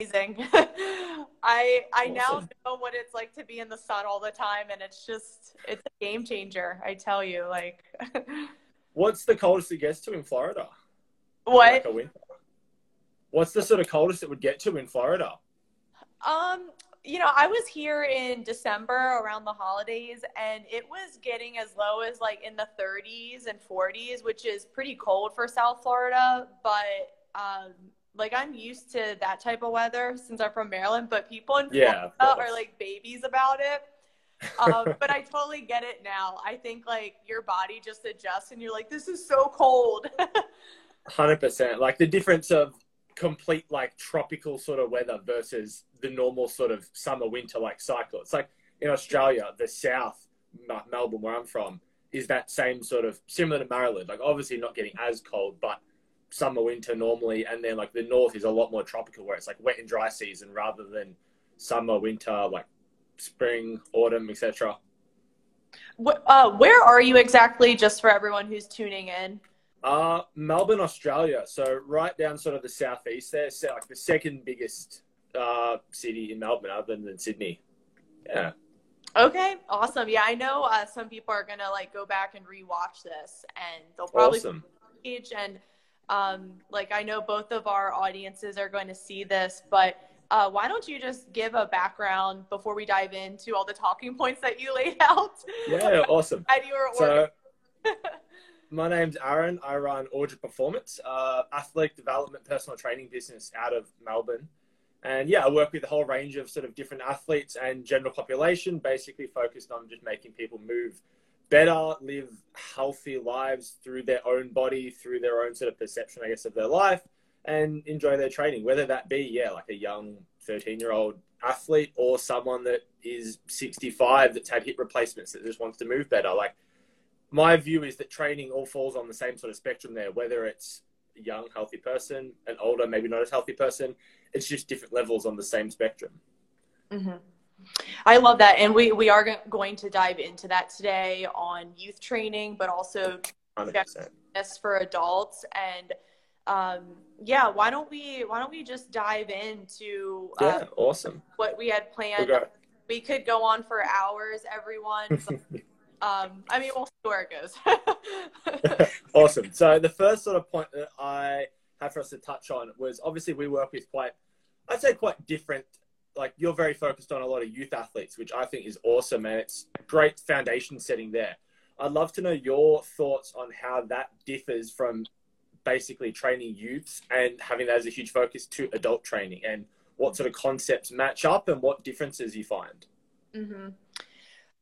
amazing. I I awesome. now know what it's like to be in the sun all the time, and it's just it's a game changer. I tell you, like. What's the coldest it gets to in Florida? What? Like What's the sort of coldest it would get to in Florida? Um, you know, I was here in December around the holidays, and it was getting as low as like in the 30s and 40s, which is pretty cold for South Florida. But um, like I'm used to that type of weather since I'm from Maryland. But people in Florida yeah, are like babies about it. um, but I totally get it now. I think like your body just adjusts, and you're like, "This is so cold." Hundred percent. Like the difference of complete like tropical sort of weather versus the normal sort of summer winter like cycle. It's like in Australia, the south, Melbourne, where I'm from, is that same sort of similar to Maryland. Like obviously not getting as cold, but summer winter normally, and then like the north is a lot more tropical where it's like wet and dry season rather than summer, winter, like spring, autumn, etc. Uh, where are you exactly, just for everyone who's tuning in? Uh, Melbourne, Australia. So right down sort of the southeast there, so like the second biggest uh, city in Melbourne, other than Sydney. Yeah. Okay, awesome. Yeah, I know uh, some people are gonna like go back and rewatch this, and they'll probably awesome. age and um, like I know both of our audiences are going to see this, but uh, why don't you just give a background before we dive into all the talking points that you laid out? Yeah, awesome. and you were so, my name's Aaron. I run Order Performance, uh, athlete development, personal training business out of Melbourne. And yeah, I work with a whole range of sort of different athletes and general population, basically focused on just making people move better, live healthy lives through their own body, through their own sort of perception, I guess, of their life, and enjoy their training. Whether that be, yeah, like a young 13 year old athlete or someone that is 65 that's had hip replacements that just wants to move better. Like, my view is that training all falls on the same sort of spectrum there, whether it's a young, healthy person, an older, maybe not as healthy person. It's just different levels on the same spectrum. Mm-hmm. I love that. And we, we are going to dive into that today on youth training, but also fitness for adults. And um, yeah, why don't we, why don't we just dive into uh, yeah, awesome. what we had planned. Okay. We could go on for hours, everyone. um, I mean, we'll see where it goes. awesome. So the first sort of point that I have for us to touch on was obviously we work with quite, I'd say quite different like you're very focused on a lot of youth athletes, which I think is awesome, and it's great foundation setting there. I'd love to know your thoughts on how that differs from basically training youths and having that as a huge focus to adult training, and what sort of concepts match up and what differences you find. Mm-hmm.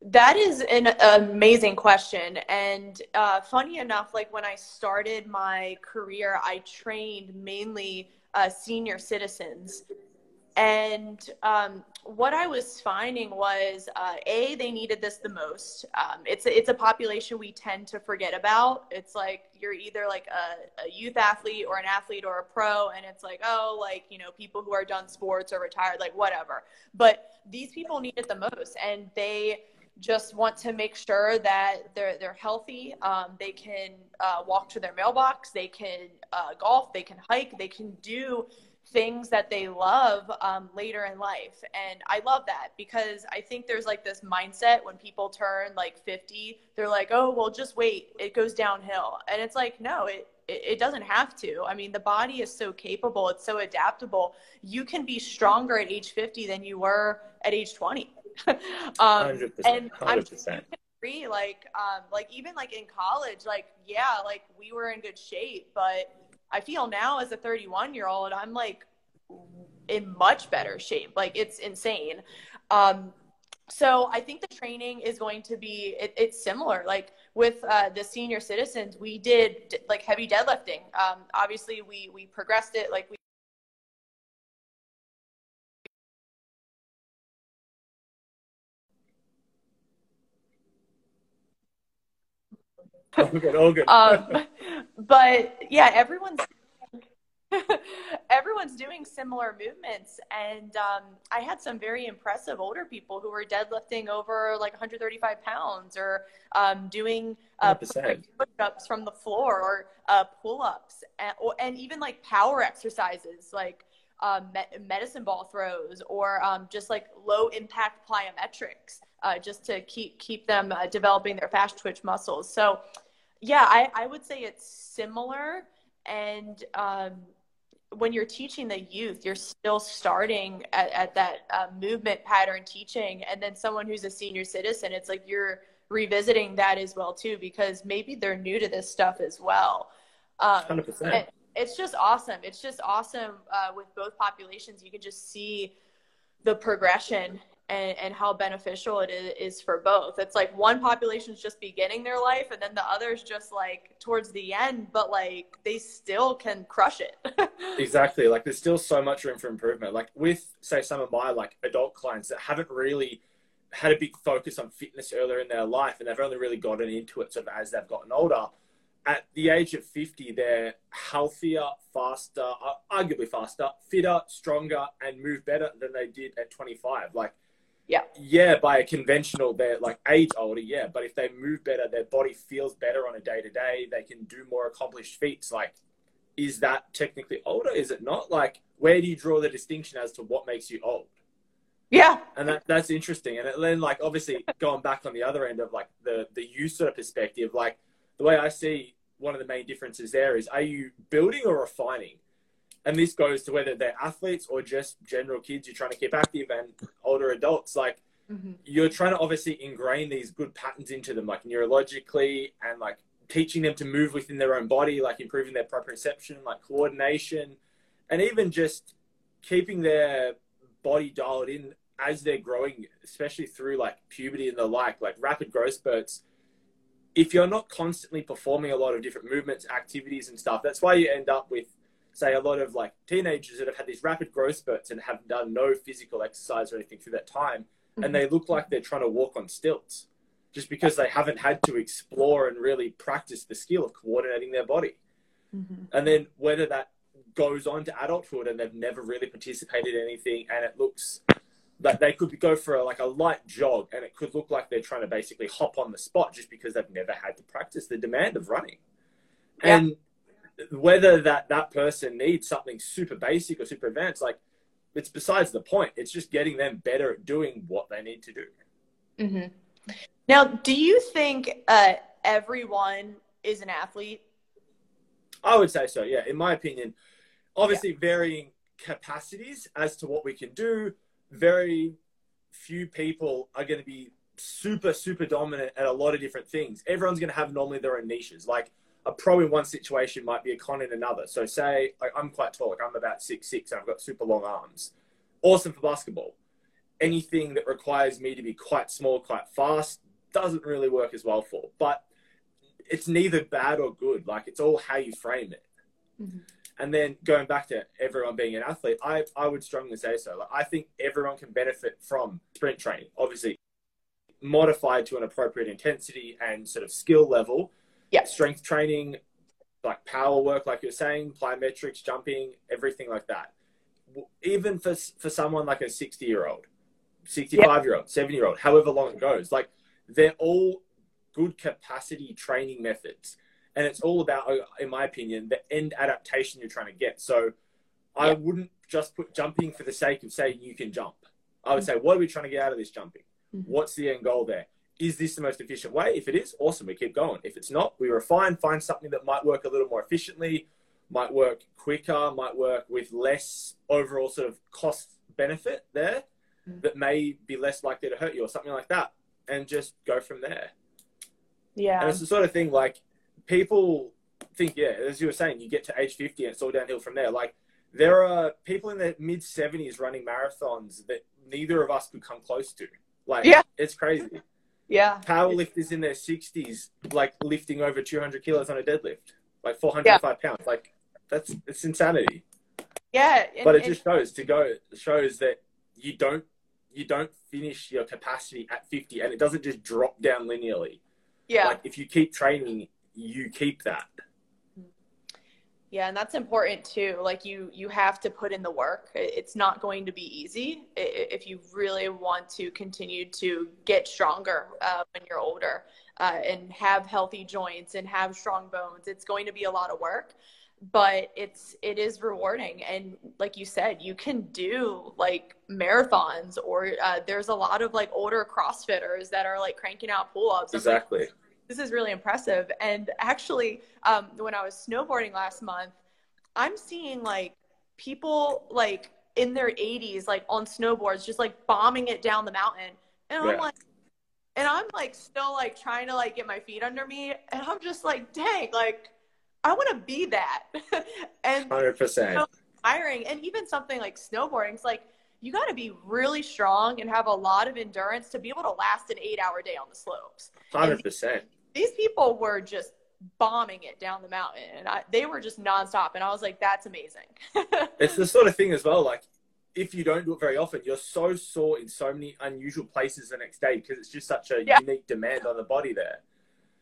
That is an amazing question. And uh, funny enough, like when I started my career, I trained mainly uh, senior citizens and um, what I was finding was, uh, a they needed this the most. Um, it's a, it's a population we tend to forget about. It's like you're either like a, a, youth athlete or an athlete or a pro, and it's like oh, like you know people who are done sports or retired, like whatever. But these people need it the most, and they just want to make sure that they're they're healthy. Um, they can uh, walk to their mailbox. They can uh, golf. They can hike. They can do things that they love um, later in life. And I love that because I think there's like this mindset when people turn like 50, they're like, oh, well, just wait, it goes downhill. And it's like, no, it, it, doesn't have to. I mean, the body is so capable, it's so adaptable. You can be stronger at age 50 than you were at age 20. um, 100%, and 100%. I'm agree, like, um, like even like in college, like, yeah, like we were in good shape, but I feel now as a 31 year old, I'm like in much better shape. Like it's insane. Um, so I think the training is going to be it, it's similar. Like with uh, the senior citizens, we did like heavy deadlifting. Um, obviously, we we progressed it. Like we all good, all good. um, but yeah, everyone's everyone's doing similar movements, and um, I had some very impressive older people who were deadlifting over like 135 pounds, or um, doing uh, push-ups from the floor, or uh, pull-ups, and, or, and even like power exercises, like um, me- medicine ball throws or um, just like low impact plyometrics, uh, just to keep keep them uh, developing their fast twitch muscles. So, yeah, I, I would say it's similar. And um, when you're teaching the youth, you're still starting at, at that uh, movement pattern teaching, and then someone who's a senior citizen, it's like you're revisiting that as well too, because maybe they're new to this stuff as well. Um, 100% it's just awesome. It's just awesome uh, with both populations. You can just see the progression and, and how beneficial it is, for both. It's like one population is just beginning their life, and then the other's just like towards the end, but like they still can crush it. exactly. Like there's still so much room for improvement. Like with say some of my like adult clients that haven't really had a big focus on fitness earlier in their life, and they've only really gotten into it sort of as they've gotten older at the age of 50, they're healthier, faster, uh, arguably faster, fitter, stronger, and move better than they did at 25. Like, yeah, yeah, by a conventional, they're like age older, yeah, but if they move better, their body feels better on a day to day, they can do more accomplished feats. Like, is that technically older? Is it not? Like, where do you draw the distinction as to what makes you old? Yeah. And that, that's interesting. And then, like, obviously, going back on the other end of like the, the user perspective, like, the way I see one of the main differences there is are you building or refining? And this goes to whether they're athletes or just general kids you're trying to keep active and older adults. Like mm-hmm. you're trying to obviously ingrain these good patterns into them, like neurologically and like teaching them to move within their own body, like improving their proprioception, like coordination, and even just keeping their body dialed in as they're growing, especially through like puberty and the like, like rapid growth spurts if you're not constantly performing a lot of different movements, activities, and stuff, that's why you end up with, say, a lot of like teenagers that have had these rapid growth spurts and have done no physical exercise or anything through that time, mm-hmm. and they look like they're trying to walk on stilts just because they haven't had to explore and really practice the skill of coordinating their body. Mm-hmm. And then whether that goes on to adulthood and they've never really participated in anything and it looks that they could go for a, like a light jog and it could look like they're trying to basically hop on the spot just because they've never had to practice the demand of running yeah. and whether that that person needs something super basic or super advanced like it's besides the point it's just getting them better at doing what they need to do mm-hmm. now do you think uh, everyone is an athlete i would say so yeah in my opinion obviously yeah. varying capacities as to what we can do very few people are going to be super, super dominant at a lot of different things. Everyone's going to have normally their own niches. Like a pro in one situation might be a con in another. So say like I'm quite tall, like I'm about six six, and I've got super long arms. Awesome for basketball. Anything that requires me to be quite small, quite fast, doesn't really work as well for. But it's neither bad or good. Like it's all how you frame it. Mm-hmm. And then going back to everyone being an athlete, I, I would strongly say so. Like, I think everyone can benefit from sprint training, obviously modified to an appropriate intensity and sort of skill level. Yeah. Strength training, like power work, like you're saying, plyometrics, jumping, everything like that. Even for, for someone like a 60 year old, 65 year old, 70 year old, however long it goes, like they're all good capacity training methods and it's all about, uh, in my opinion, the end adaptation you're trying to get. So I wouldn't just put jumping for the sake of saying you can jump. I would mm-hmm. say, what are we trying to get out of this jumping? Mm-hmm. What's the end goal there? Is this the most efficient way? If it is, awesome, we keep going. If it's not, we refine, find something that might work a little more efficiently, might work quicker, might work with less overall sort of cost benefit there mm-hmm. that may be less likely to hurt you or something like that. And just go from there. Yeah. And it's the sort of thing like people think, yeah, as you were saying, you get to age 50 and it's all downhill from there. Like, there are people in their mid 70s running marathons that neither of us could come close to. Like, yeah. it's crazy. Yeah. Powerlifters in their 60s, like lifting over 200 kilos on a deadlift, like 405 yeah. pounds. Like, that's it's insanity. Yeah. And, but it and... just shows to go, shows that you don't you don't finish your capacity at 50 and it doesn't just drop down linearly. Yeah. Like if you keep training you keep that yeah and that's important too like you you have to put in the work. It's not going to be easy if you really want to continue to get stronger uh, when you're older uh, and have healthy joints and have strong bones. It's going to be a lot of work but it's it is rewarding. And like you said you can do like marathons or uh, there's a lot of like older crossfitters that are like cranking out pull-ups. Exactly like, this is really impressive and actually um, when i was snowboarding last month i'm seeing like people like in their 80s like on snowboards just like bombing it down the mountain and i'm like and i'm like still like trying to like get my feet under me and i'm just like dang like I want to be that. and 100%. You know, inspiring. And even something like snowboarding, it's like you got to be really strong and have a lot of endurance to be able to last an eight hour day on the slopes. 100%. These, people were just bombing it down the mountain and I, they were just nonstop. And I was like, that's amazing. it's the sort of thing as well. Like, if you don't do it very often, you're so sore in so many unusual places the next day because it's just such a yeah. unique demand on the body there.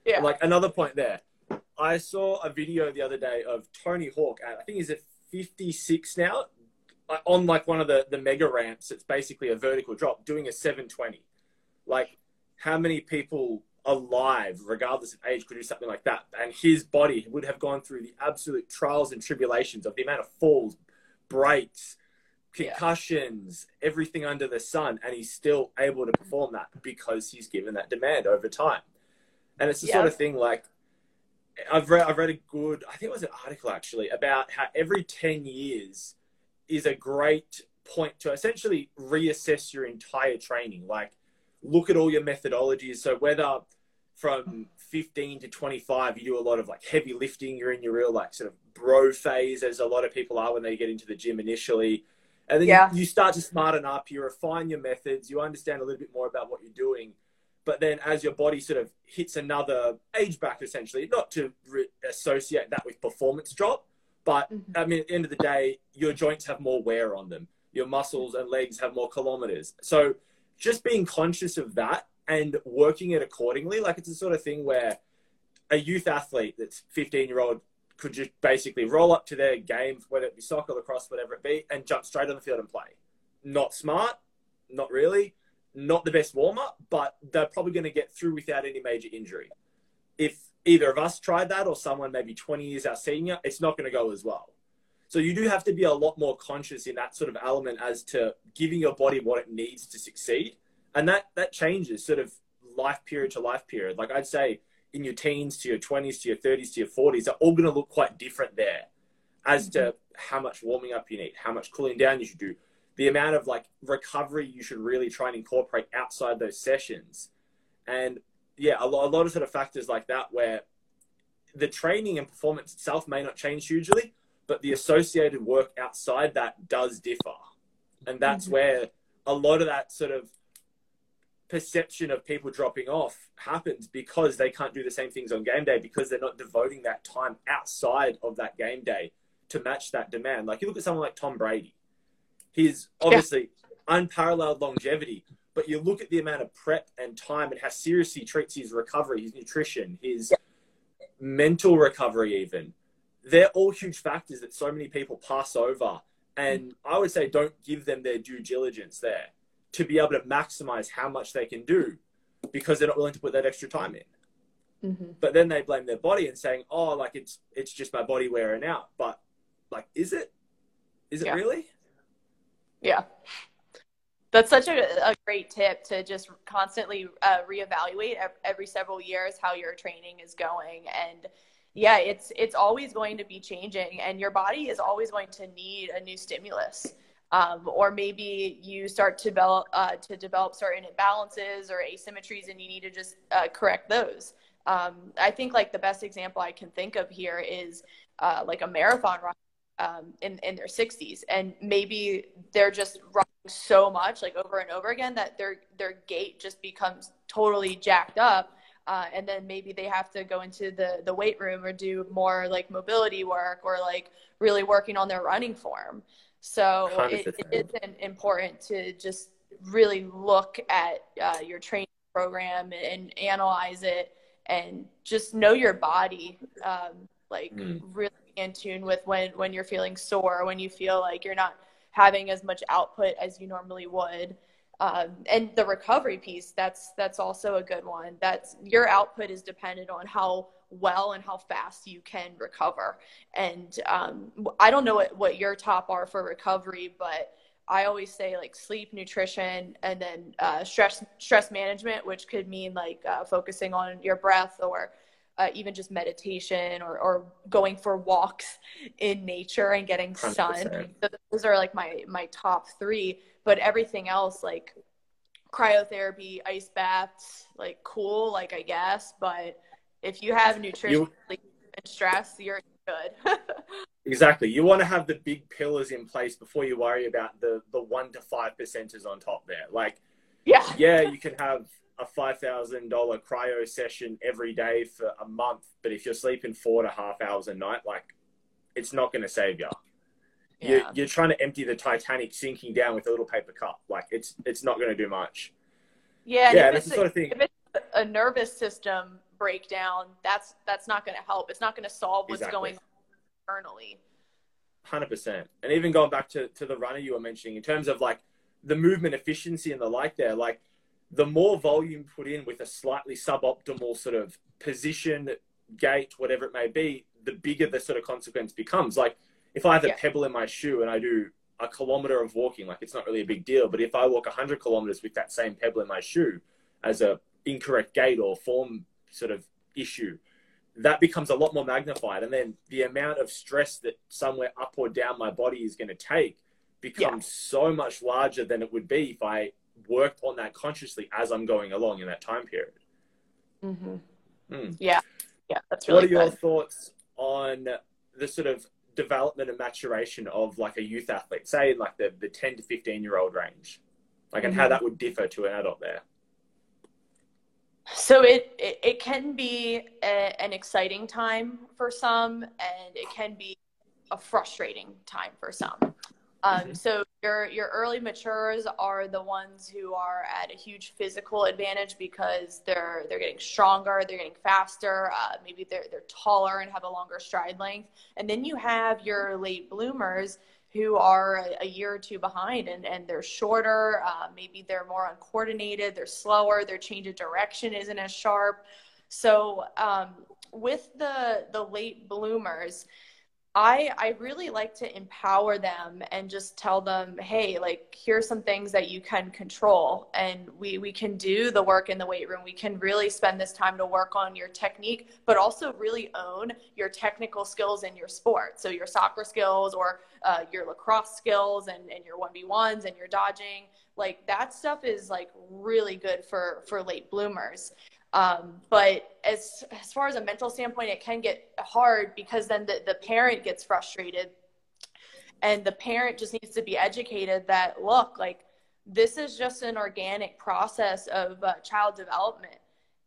Yeah. And like another point there, I saw a video the other day of Tony Hawk. At, I think he's at 56 now, on like one of the, the mega ramps. It's basically a vertical drop, doing a 720. Like, how many people alive, regardless of age, could do something like that? And his body would have gone through the absolute trials and tribulations of the amount of falls, breaks, concussions, yeah. everything under the sun, and he's still able to perform that because he's given that demand over time. And it's the yeah. sort of thing like I've read I've read a good I think it was an article actually about how every ten years is a great point to essentially reassess your entire training. Like look at all your methodologies. So whether from 15 to 25 you do a lot of like heavy lifting you're in your real like sort of bro phase as a lot of people are when they get into the gym initially and then yeah. you, start to smarten up you refine your methods you understand a little bit more about what you're doing but then as your body sort of hits another age back, essentially, not to re- associate that with performance drop, but mm-hmm. I mean, at the end of the day, your joints have more wear on them. Your muscles and legs have more kilometers. So just being conscious of that and working it accordingly, like it's the sort of thing where a youth athlete that's 15 year old could just basically roll up to their game, whether it be soccer, lacrosse, whatever it be, and jump straight on the field and play. Not smart, not really not the best warm up, but they're probably going to get through without any major injury. If either of us tried that or someone maybe 20 years our senior, it's not going to go as well. So you do have to be a lot more conscious in that sort of element as to giving your body what it needs to succeed. And that, that changes sort of life period to life period. Like I'd say in your teens to your 20s to your 30s to your 40s they're all going to look quite different there as to mm-hmm. how much warming up you need, how much cooling down you should do, the amount of like recovery you should really try and incorporate outside those sessions. And yeah, a lot, a lot of sort of factors like that where the training and performance itself may not change hugely, but the associated work outside that does differ. And that's mm-hmm. where a lot of that sort of perception of people dropping off happens because they can't do the same things on game day because they're not devoting that time outside of that game day to match that demand. Like you look at someone like Tom Brady his obviously yeah. unparalleled longevity. But you look at the amount of prep and time and how seriously he treats his recovery, his nutrition, his yeah. mental recovery, even. They're all huge factors that so many people pass over. And mm. I would say don't give them their due diligence there to be able to maximize how much they can do because they're not willing to put that extra time in. Mm-hmm. But then they blame their body and saying, "Oh, like it's it's just my body wearing out." But like, is it? Is it yeah. really? Yeah. That's such a, a great tip to just constantly uh, reevaluate every several years how your training is going. And yeah, it's it's always going to be changing, and your body is always going to need a new stimulus. Um, or maybe you start to develop uh, to develop certain imbalances or asymmetries, and you need to just uh, correct those. Um, I think like the best example I can think of here is uh, like a marathon run um, in in their 60s, and maybe they're just running so much, like over and over again, that their their gait just becomes totally jacked up. Uh, and then maybe they have to go into the the weight room or do more like mobility work or like really working on their running form. So it, it is important to just really look at uh, your training program and analyze it and just know your body um, like mm. really in tune with when when you're feeling sore, when you feel like you're not having as much output as you normally would. Um, and the recovery piece that's that's also a good one that's your output is dependent on how well and how fast you can recover. And um, I don't know what, what your top are for recovery, but I always say like sleep, nutrition, and then uh, stress stress management, which could mean like uh, focusing on your breath or uh, even just meditation or, or going for walks in nature and getting 100%. sun. So those are like my my top three. But everything else like cryotherapy, ice baths, like cool, like I guess. But if you have nutrition you, and stress, you're good. exactly. You want to have the big pillars in place before you worry about the the one to five percenters on top there. Like, yeah, yeah, you can have a five thousand dollar cryo session every day for a month, but if you're sleeping four and a half hours a night, like, it's not going to save you. Yeah. You're, you're trying to empty the Titanic sinking down with a little paper cup. Like, it's it's not going to do much. Yeah, yeah, that's the sort of thing. If it's a nervous system breakdown, that's that's not going to help. It's not going to solve what's exactly. going on internally. Hundred percent. And even going back to to the runner you were mentioning, in terms of like the movement efficiency and the like, there, like the more volume put in with a slightly suboptimal sort of position, gait, whatever it may be, the bigger the sort of consequence becomes. Like if I have a yeah. pebble in my shoe and I do a kilometer of walking, like it's not really a big deal. But if I walk 100 kilometers with that same pebble in my shoe as a incorrect gait or form sort of issue, that becomes a lot more magnified. And then the amount of stress that somewhere up or down my body is going to take becomes yeah. so much larger than it would be if I worked on that consciously as I'm going along in that time period. Mm-hmm. Mm. Yeah. Yeah. That's really What are good. your thoughts on the sort of development and maturation of like a youth athlete, say in like the, the 10 to 15 year old range, like, and mm-hmm. how that would differ to an adult there? So it, it, it can be a, an exciting time for some, and it can be a frustrating time for some. Um. So your your early matures are the ones who are at a huge physical advantage because they're they're getting stronger, they're getting faster, uh, maybe they're they're taller and have a longer stride length. And then you have your late bloomers who are a, a year or two behind and, and they're shorter, uh, maybe they're more uncoordinated, they're slower, their change of direction isn't as sharp. So um, with the the late bloomers, I I really like to empower them and just tell them, hey, like here's some things that you can control, and we we can do the work in the weight room. We can really spend this time to work on your technique, but also really own your technical skills in your sport. So your soccer skills or uh, your lacrosse skills and and your one v ones and your dodging, like that stuff is like really good for for late bloomers. Um, but as as far as a mental standpoint, it can get hard because then the, the parent gets frustrated, and the parent just needs to be educated that look like this is just an organic process of uh, child development,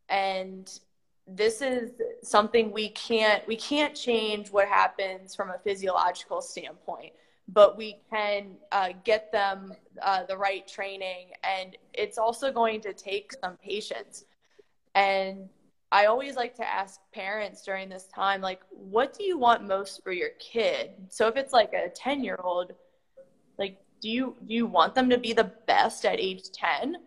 and this is something we can't we can't change what happens from a physiological standpoint but we can uh, get them uh, the right training. And it's also going to take some patience and I always like to ask parents during this time, like, what do you want most for your kid? So if it's like a 10 year old, like, do you, do you want them to be the best at age 10?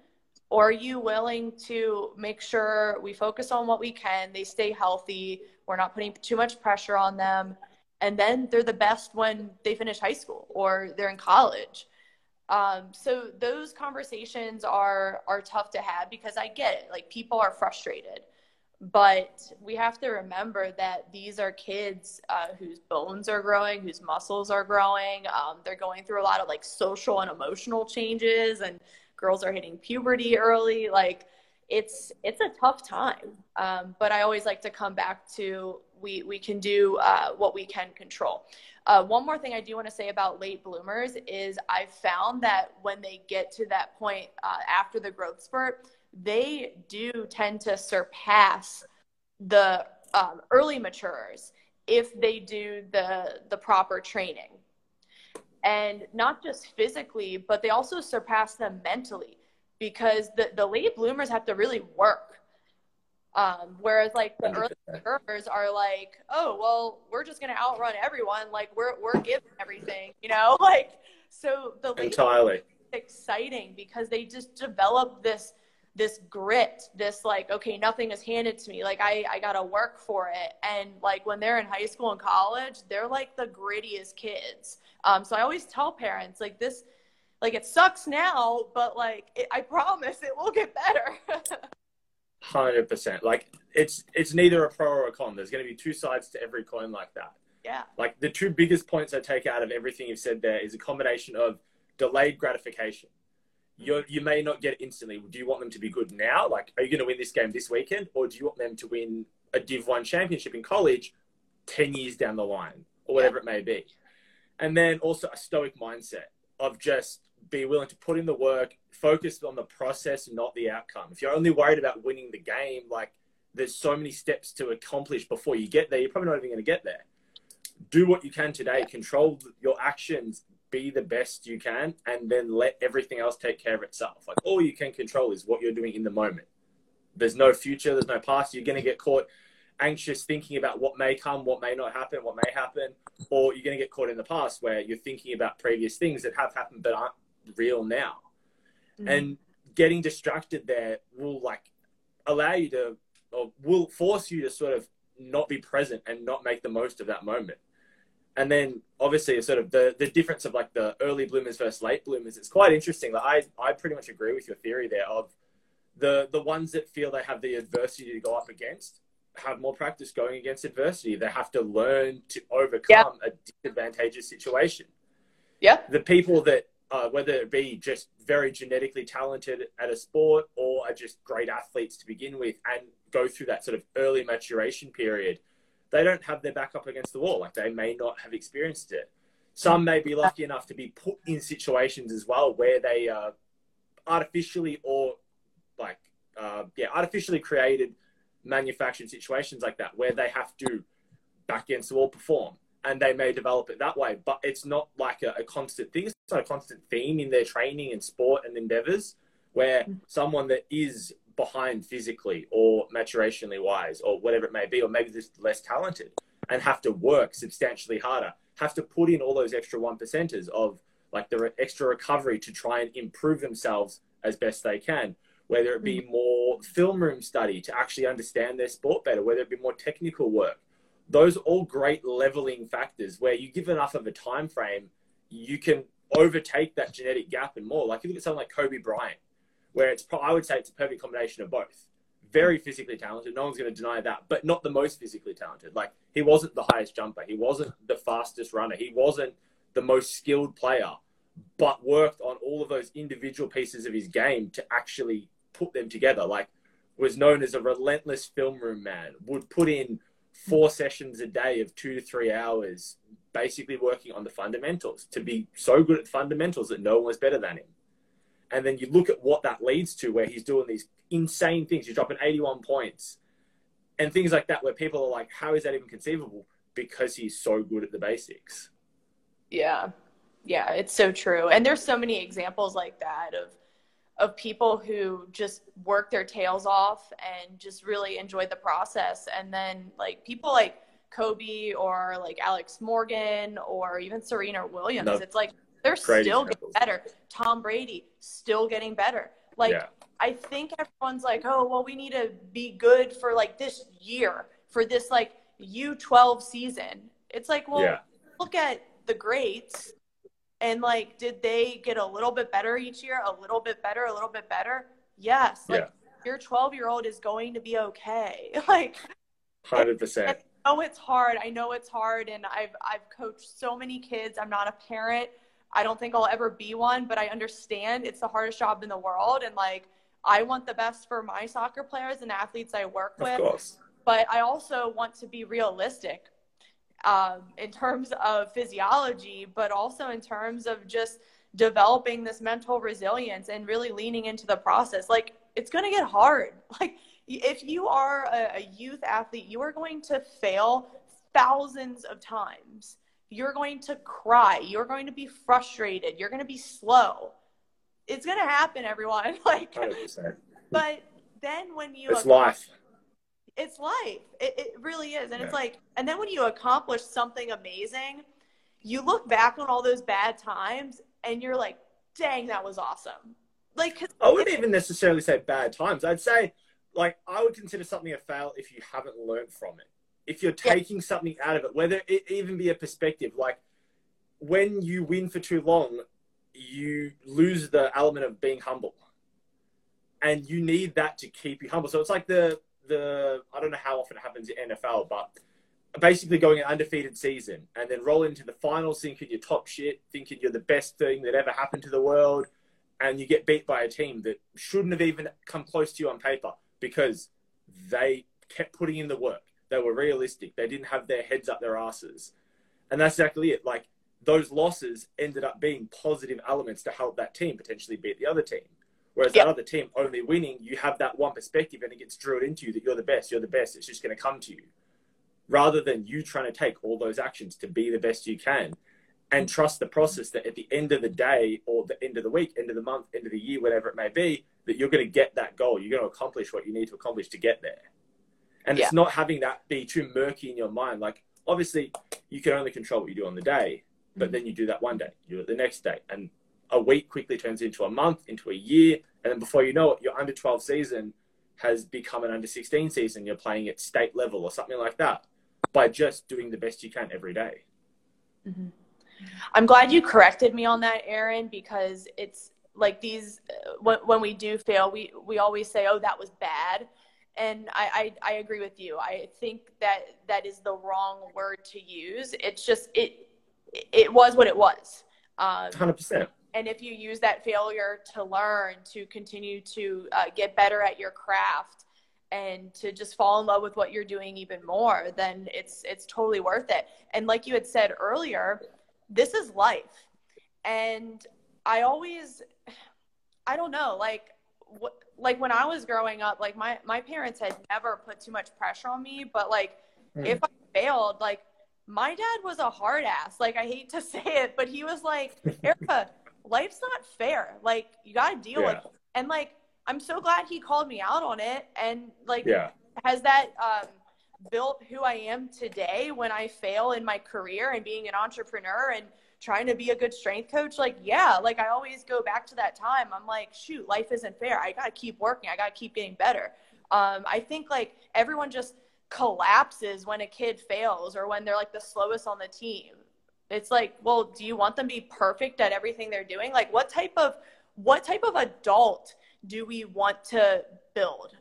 Or are you willing to make sure we focus on what we can, they stay healthy, we're not putting too much pressure on them, and then they're the best when they finish high school or they're in college? Um, so those conversations are are tough to have because I get it. Like people are frustrated, but we have to remember that these are kids uh, whose bones are growing, whose muscles are growing. Um, they're going through a lot of like social and emotional changes, and girls are hitting puberty early. Like it's it's a tough time. Um, but I always like to come back to we we can do uh, what we can control. Uh, one more thing I do want to say about late bloomers is I found that when they get to that point uh, after the growth spurt, they do tend to surpass the um, early maturers if they do the the proper training, and not just physically, but they also surpass them mentally because the the late bloomers have to really work um, whereas like the 100%. early growers are like, oh well, we're just gonna outrun everyone. Like we're we're giving everything, you know. Like so the entirely exciting because they just develop this this grit, this like, okay, nothing is handed to me. Like I, I gotta work for it. And like when they're in high school and college, they're like the grittiest kids. Um, so I always tell parents like this, like it sucks now, but like it, I promise it will get better. Hundred percent. Like it's it's neither a pro or a con. There's going to be two sides to every coin like that. Yeah. Like the two biggest points I take out of everything you've said there is a combination of delayed gratification. You mm-hmm. you may not get it instantly. Do you want them to be good now? Like, are you going to win this game this weekend, or do you want them to win a Div One championship in college ten years down the line, or whatever yeah. it may be? And then also a stoic mindset of just be willing to put in the work, focus on the process, not the outcome. If you're only worried about winning the game, like there's so many steps to accomplish before you get there, you're probably not even going to get there. Do what you can today, control your actions, be the best you can, and then let everything else take care of itself. Like all you can control is what you're doing in the moment. There's no future, there's no past. You're going to get caught anxious thinking about what may come, what may not happen, what may happen, or you're going to get caught in the past where you're thinking about previous things that have happened but aren't real now. Mm-hmm. And getting distracted there will like allow you to or will force you to sort of not be present and not make the most of that moment. And then obviously sort of the, the difference of like the early bloomers versus late bloomers, it's quite interesting. Like I, I pretty much agree with your theory there of the the ones that feel they have the adversity to go up against have more practice going against adversity. They have to learn to overcome a disadvantageous situation. Yeah. The people that uh, whether it be just very genetically talented at a sport or are just great athletes to begin with and go through that sort of early maturation period, they don't have their back up against the wall. Like they may not have experienced it. Some may be lucky enough to be put in situations as well where they are artificially or like, uh, yeah, artificially created manufactured situations like that where they have to back against the wall perform and they may develop it that way. But it's not like a, a, constant thing. It's not a constant theme in their training and sport and endeavors where mm. someone that is behind physically or maturationally wise or whatever it may be, or maybe just less talented and have to work substantially harder, have to put in all those extra one percenters of like the extra recovery to try and improve themselves as best they can. Whether it be mm. more film room study to actually understand their sport better, whether it be more technical work, those all great leveling factors where you give enough of a time frame, you can overtake that genetic gap and more. Like you look at someone like Kobe Bryant, where it's I would say it's a perfect combination of both. Very physically talented, no one's going to deny that, but not the most physically talented. Like he wasn't the highest jumper, he wasn't the fastest runner, he wasn't the most skilled player, but worked on all of those individual pieces of his game to actually put them together. Like was known as a relentless film room man, would put in four sessions a day of two to three hours, basically working on the fundamentals to be so good at fundamentals that no one was better than him. And then you look at what that leads to, where he's doing these insane things. He's dropping 81 points and things like that, where people are like, how is that even conceivable? Because he's so good at the basics. Yeah. Yeah, it's so true. And there's so many examples like that of of people who just work their tails off and just really enjoyed the process. And then like people like Kobe or like Alex Morgan or even Serena Williams, no. it's like they're still getting better. Tom Brady still getting better. Like yeah. I think everyone's like, oh well, we need to be good for like this year for this like U12 season. It's like, well, yeah. look at the greats and like, did they get a little bit better each year? A little bit better, a little bit better? Yes. Like, yeah. your 12 year old is going to be okay. like, 100%. Oh, it's hard. I know it's hard. And I've, I've coached so many kids. I'm not a parent. I don't think I'll ever be one, but I understand it's the hardest job in the world. And like, I want the best for my soccer players and athletes I work with. Of course. But I also want to be realistic um, in terms of physiology, but also in terms of just developing this mental resilience and really leaning into the process. Like it's going to get hard. Like if you are a, a youth athlete, you are going to fail thousands of times. You're going to cry. You're going to be frustrated. You're going to be slow. It's going to happen, everyone. Like, 100%. but then when you it's life it's life. It, it really is. And yeah. it's like, and then when you accomplish something amazing, you look back on all those bad times and you're like, dang, that was awesome. like I wouldn't even necessarily say bad times. I'd say like I would consider something a fail if you haven't learned from it. If you're taking yeah. something out of it, whether it even be a perspective, like when you win for too long, you lose the element of being humble. And you need that to keep you humble. So it's like the the I don't know how often it happens in NFL, but basically going an undefeated season and then roll into the finals thinking you're top shit, thinking you're the best thing that ever happened to the world, and you get beat by a team that shouldn't have even come close to you on paper because they kept putting in the work. They were realistic. They didn't have their heads up their asses. And that's exactly it. Like those losses ended up being positive elements to help that team potentially beat the other team. Whereas yep. that other team only winning, you have that one perspective and it gets drilled into you that you're the best, you're the best, it's just going to come to you. Rather than you trying to take all those actions to be the best you can and trust the process that at the end of the day or the end of the week, end of the month, end of the year, whatever it may be, that you're going to get that goal. You're going to accomplish what you need to accomplish to get there. And yeah. it's not having that be too murky in your mind. Like, obviously, you can only control what you do on the day, but mm-hmm. then you do that one day, you do it the next day. And a week quickly turns into a month, into a year. And then before you know it, your under 12 season has become an under 16 season. You're playing at state level or something like that by just doing the best you can every day. Mm-hmm. I'm glad you corrected me on that, Aaron, because it's like these uh, when, when we do fail, we we always say, "Oh, that was bad," and I, I I agree with you. I think that that is the wrong word to use. It's just it it was what it was. Um, Hundred um, percent. And if you use that failure to learn, to continue to uh, get better at your craft, and to just fall in love with what you're doing even more, then it's it's totally worth it. And like you had said earlier, this is life. And I always, I don't know, like, what, like when I was growing up, like my, my parents had never put too much pressure on me, but like mm. if I failed, like my dad was a hard ass. Like I hate to say it, but he was like, Erica, life's not fair. Like you got to deal yeah. with it. And like, I'm so glad he called me out on it. And like, yeah. has that, um, built who I am today when I fail in my career and being an entrepreneur and trying to be a good strength coach like yeah like i always go back to that time i'm like shoot life isn't fair i gotta keep working i gotta keep getting better um, i think like everyone just collapses when a kid fails or when they're like the slowest on the team it's like well do you want them to be perfect at everything they're doing like what type of what type of adult do we want to build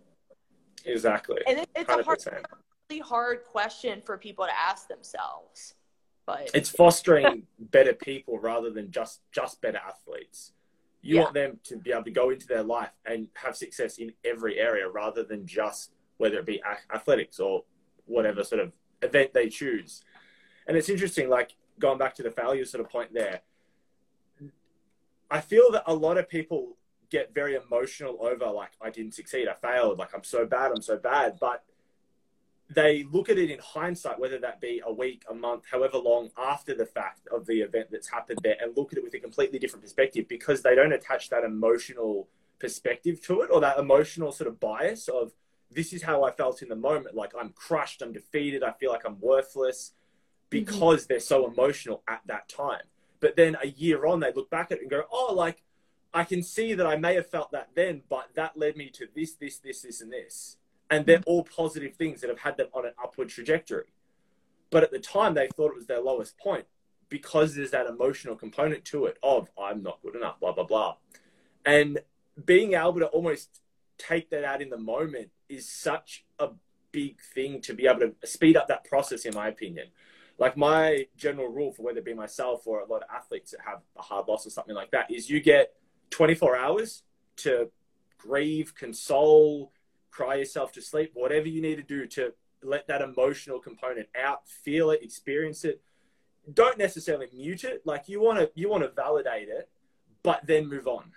exactly and it, it's 100%. a hard really hard question for people to ask themselves. But it's fostering better people rather than just just better athletes. You yeah. want them to be able to go into their life and have success in every area rather than just whether it be athletics or whatever sort of event they choose. And it's interesting, like going back to the failure sort of point there. I feel that a lot of people get very emotional over like I didn't succeed, I failed, like I'm so bad, I'm so bad. But they look at it in hindsight, whether that be a week, a month, however long after the fact of the event that's happened there, and look at it with a completely different perspective because they don't attach that emotional perspective to it or that emotional sort of bias of this is how I felt in the moment. Like I'm crushed, I'm defeated, I feel like I'm worthless because mm-hmm. they're so emotional at that time. But then a year on, they look back at it and go, oh, like I can see that I may have felt that then, but that led me to this, this, this, this, and this and they're all positive things that have had them on an upward trajectory. But at the time, they thought it was their lowest point because there's that emotional component to it of I'm not good enough, blah blah blah, and being able to almost take that out in the moment is such a big thing to be able to speed up that process, in my opinion. Like my general rule for whether it be myself or a lot of athletes that have a hard loss or something like that is you get 24 hours to grieve, console, cry yourself to sleep, whatever you need to do to let that emotional component out, feel it, experience it. Don't necessarily mute it. Like you want to, you want to validate it, but then move on.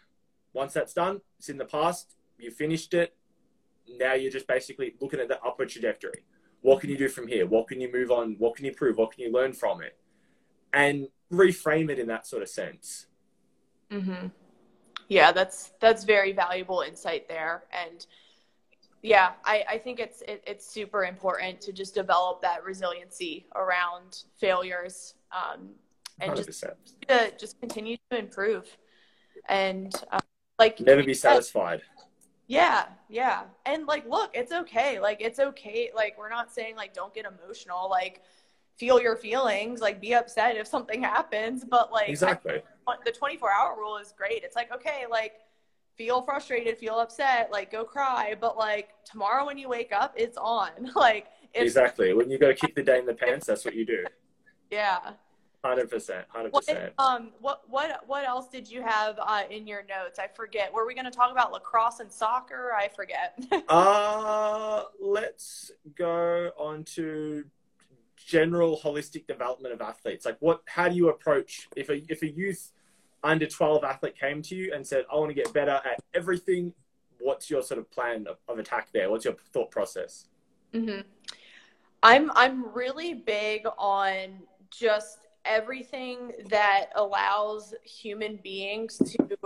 Once that's done, it's in the past. You finished it. Now you're just basically looking at the upward trajectory. What can you do from here? What can you move on? What can you prove? What can you learn from it? And reframe it in that sort of sense. Mm-hmm. Yeah, that's that's very valuable insight there. And yeah i, I think it's it, it's super important to just develop that resiliency around failures um, and 100%. just to just continue to improve and uh, Like never be satisfied. Yeah, yeah. And like look, it's okay. Like it's okay. Like we're not saying like don't get emotional. Like feel your feelings, like be upset if something happens, but like Exactly. I, the 24-hour rule is great. It's like okay, like feel frustrated, feel upset, like go cry, but like tomorrow when you wake up, it's on. Like exactly. When you got to kick the day in the pants, that's what you do. Yeah. Hundred percent, hundred What, percent. um, what, what, what else did you have uh, in your notes? I forget. Were we going to talk about lacrosse and soccer? I forget. Uh let's go on to general holistic development of athletes. Like, what? How do you approach if a if a youth under twelve athlete came to you and said, "I want to get better at everything"? What's your sort of plan of, of attack there? What's your thought process? hmm I'm I'm really big on just everything that allows human beings to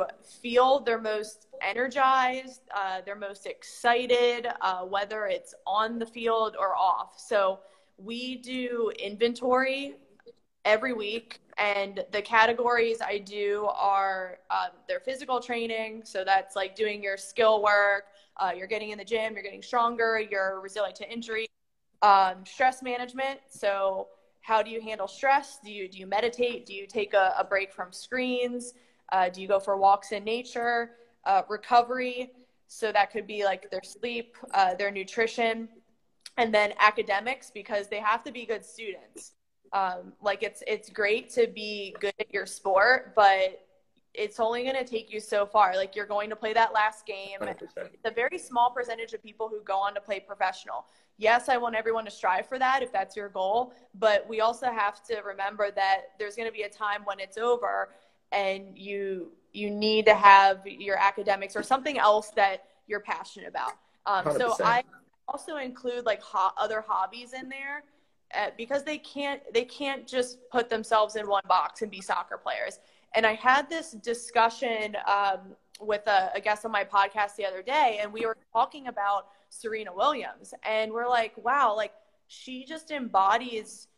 feel their most energized, uh, their most excited, uh, whether it's on the field or off. So we do inventory every week, and the categories I do are um, their physical training. So that's like doing your skill work. Uh, you're getting in the gym, you're getting stronger, you're resilient to injury um, stress management. So, how do you handle stress? Do you do you meditate? Do you take a, a break from screens? Uh, do you go for walks in nature? Uh, recovery. So that could be like their sleep, uh, their nutrition, and then academics because they have to be good students. Um, like it's it's great to be good at your sport, but it's only going to take you so far. Like you're going to play that last game. 100%. It's a very small percentage of people who go on to play professional. Yes, I want everyone to strive for that if that's your goal, but we also have to remember that there's going to be a time when it's over and you you need to have your academics or something else that you're passionate about. Um, so I also include like ho- other hobbies in there uh, because they can't they can't just put themselves in one box and be soccer players. And I had this discussion um, with a, a guest on my podcast the other day, and we were talking about Serena Williams, and we're like, wow, like she just embodies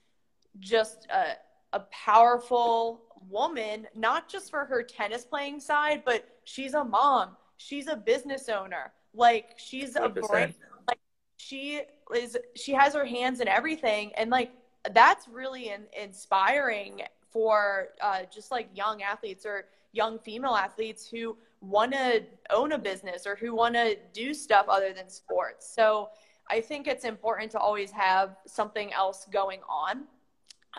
just a, a powerful woman, not just for her tennis playing side, but she's a mom, she's a business owner, like she's a 100%. brain, like she is, she has her hands in everything, and like that's really in, inspiring for uh, just like young athletes or young female athletes who want to own a business or who want to do stuff other than sports. So I think it's important to always have something else going on.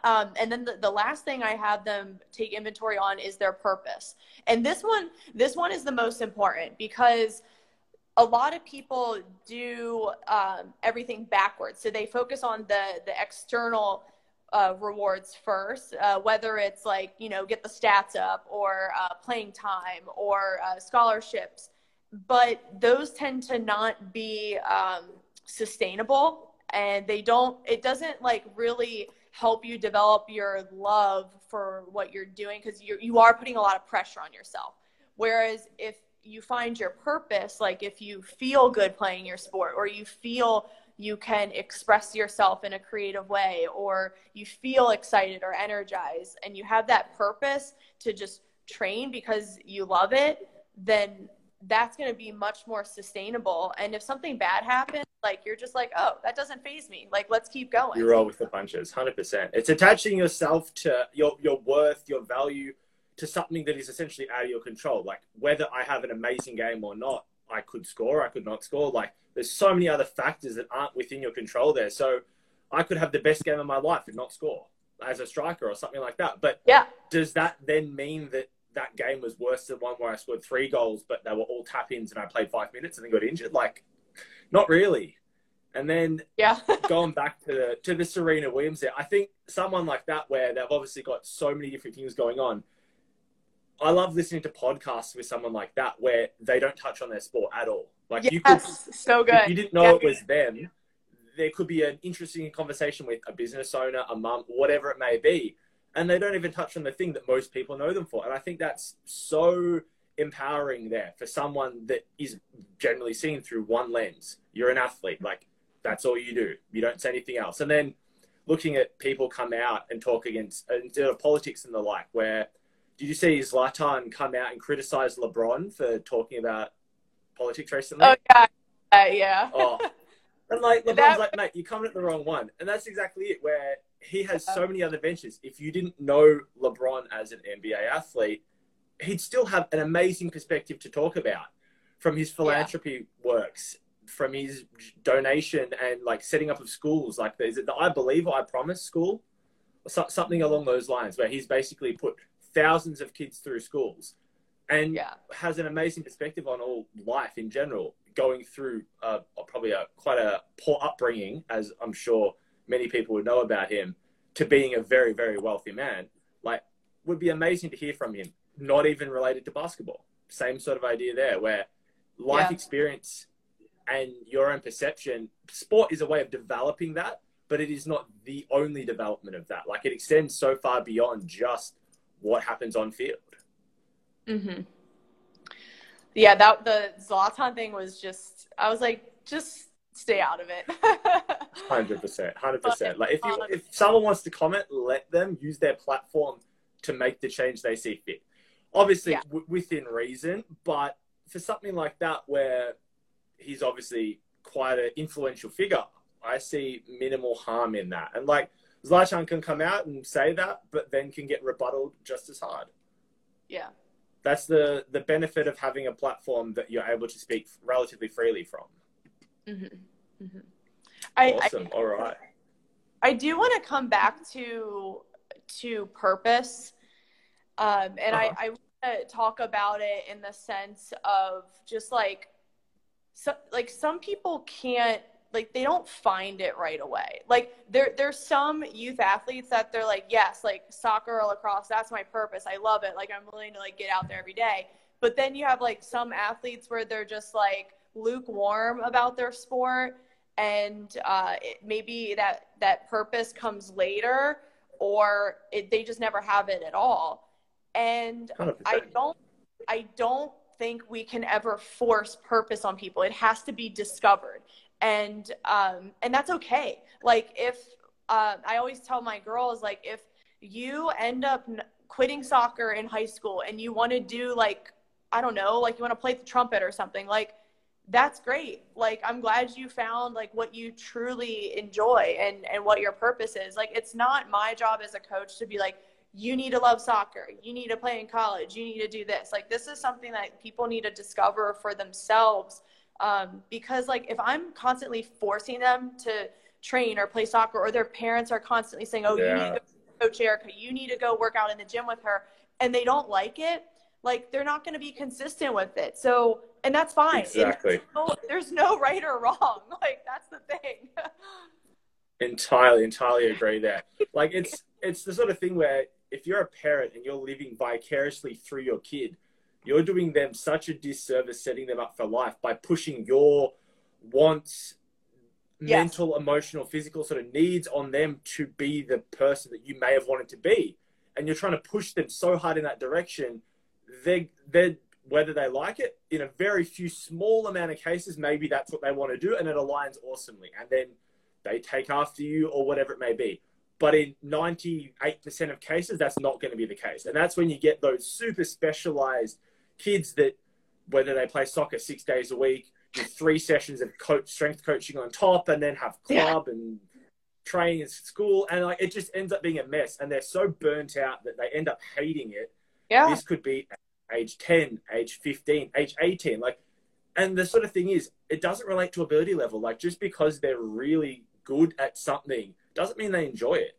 Um, and then the, the last thing I have them take inventory on is their purpose. And this one, this one is the most important because a lot of people do um, everything backwards. So they focus on the the external uh, rewards first, uh, whether it's like, you know, get the stats up or uh, playing time or uh, scholarships. But those tend to not be um, sustainable and they don't, it doesn't like really help you develop your love for what you're doing because you you are putting a lot of pressure on yourself. Whereas if you find your purpose, like if you feel good playing your sport or you feel you can express yourself in a creative way or you feel excited or energized and you have that purpose to just train because you love it then that's going to be much more sustainable and if something bad happens like you're just like oh that doesn't faze me like let's keep going You roll with the punches, hundred percent. It's attaching yourself to your your worth, your value, to something that is essentially out of your control. Like whether I have an amazing game or not, I could score, I could not score. Like there's so many other factors that aren't within your control there. So I could have the best game of my life and not score as a striker or something like that. But yeah does that then mean that that game was worse than one where I scored three goals, but they were all tap ins and I played five minutes and then got injured? Like, not really. And then yeah going back to the to the Serena Williams there, I think someone like that where they've obviously got so many different things going on. I love listening to podcasts with someone like that where they don't touch on their sport at all. Like you could so good if you didn't know Yeah. it was them, there could be an interesting conversation with a business owner, a mum, whatever it may be, and they don't even touch on the thing that most people know them for. And I think that's so empowering there for someone that is generally seen through one lens. You're an athlete, like that's all you do. You don't say anything else. And then looking at people come out and talk against instead of politics and the like, where did you see Zlatan come out and criticize LeBron for talking about politics recently? Oh yeah, uh, yeah. oh, and like LeBron's that... like, mate, you're coming at the wrong one, and that's exactly it. Where he has so many other ventures. If you didn't know LeBron as an NBA athlete, he'd still have an amazing perspective to talk about from his philanthropy yeah. works, from his donation and like setting up of schools. Like, is it the I Believe or I Promise school? Or so, something along those lines, where he's basically put thousands of kids through schools and yeah. has an amazing perspective on all life in general, going through uh, probably a quite a poor upbringing, as I'm sure many people would know about him, to being a very, very wealthy man. Like, would be amazing to hear from him, not even related to basketball. Same sort of idea there, where life yeah. experience and your own perception, sport is a way of developing that, but it is not the only development of that. Like, it extends so far beyond just what happens on field. Mm-hmm. Yeah, that the Zlatan thing was just. I was like, just stay out of it. Hundred percent, hundred percent. Like if you if someone wants to comment, let them use their platform to make the change they see fit. Obviously, yeah. w- within reason, but for something like that, where he's obviously quite an influential figure, I see minimal harm in that. And like Zlatan can come out and say that, but then can get rebutted just as hard. Yeah. That's the the benefit of having a platform that you're able to speak relatively freely from. Mm-hmm. Mm-hmm. I, awesome. I, All right. I do want to come back to to purpose, um, and uh-huh. I, I want to talk about it in the sense of just like, so, like some people can't like they don't find it right away. Like there there's some youth athletes that they're like, yes, like soccer or lacrosse, that's my purpose. I love it. Like I'm willing to like get out there every day. But then you have like some athletes where they're just like lukewarm about their sport and uh, it, maybe that that purpose comes later or it, they just never have it at all and 100%. i don't i don't think we can ever force purpose on people it has to be discovered and um, and that's okay. Like if uh, i always tell my girls like if you end up quitting soccer in high school and you want to do like i don't know like you want to play the trumpet or something like that's great. Like i'm glad you found like what you truly enjoy and and what your purpose is. Like it's not my job as a coach to be like you need to love soccer. You need to play in college. You need to do this. Like this is something that people need to discover for themselves um, because like if i'm constantly forcing them to train or play soccer or their parents are constantly saying oh yeah. you need to coach erica you need to go work out in the gym with her and they don't like it like they're not going to be consistent with it so and that's fine. Exactly. No, there's no right or wrong. Like that's the thing. entirely, entirely agree there. Like it's it's the sort of thing where if you're a parent and you're living vicariously through your kid, you're doing them such a disservice setting them up for life by pushing your wants, yes. mental, emotional, physical sort of needs on them to be the person that you may have wanted to be. And you're trying to push them so hard in that direction, they they're whether they like it in a very few small amount of cases maybe that's what they want to do and it aligns awesomely and then they take after you or whatever it may be but in 98% of cases that's not going to be the case and that's when you get those super specialized kids that whether they play soccer six days a week do three sessions of coach strength coaching on top and then have club yeah. and training at school and like it just ends up being a mess and they're so burnt out that they end up hating it yeah this could be age 10, age 15, age 18. Like, and the sort of thing is, it doesn't relate to ability level. Like, just because they're really good at something doesn't mean they enjoy it.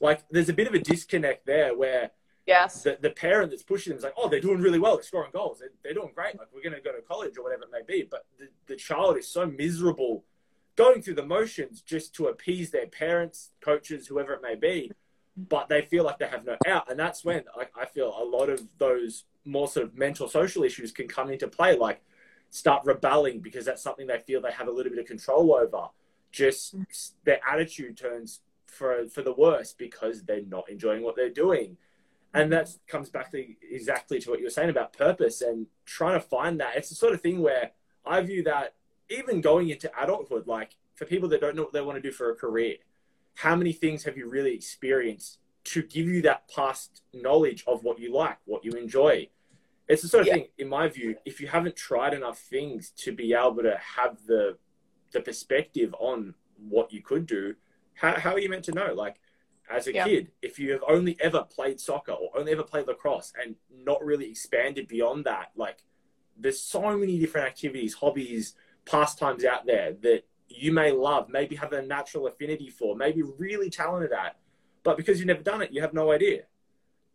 Like, there's a bit of a disconnect there where yes, the, the parent that's pushing them is like, oh, they're doing really well, they're scoring goals, they're, they're doing great. Like, we're going to go to college or whatever it may be. But the, the child is so miserable going through the motions just to appease their parents, coaches, whoever it may be but they feel like they have no out. And that's when I, I feel a lot of those more sort of mental social issues can come into play, like start rebelling because that's something they feel they have a little bit of control over. Just mm. their attitude turns for for the worse because they're not enjoying what they're doing. And that comes back to exactly to what you were saying about purpose and trying to find that. It's the sort of thing where I view that even going into adulthood, like for people that don't know what they want to do for a career, how many things have you really experienced to give you that past knowledge of what you like, what you enjoy. It's the sort of yeah. thing, in my view, if you haven't tried enough things to be able to have the the perspective on what you could do, how, how are you meant to know? Like, as a yeah. kid, if you have only ever played soccer or only ever played lacrosse and not really expanded beyond that, like, there's so many different activities, hobbies, pastimes out there that you may love, maybe have a natural affinity for, maybe really talented at, but because you've never done it, you have no idea.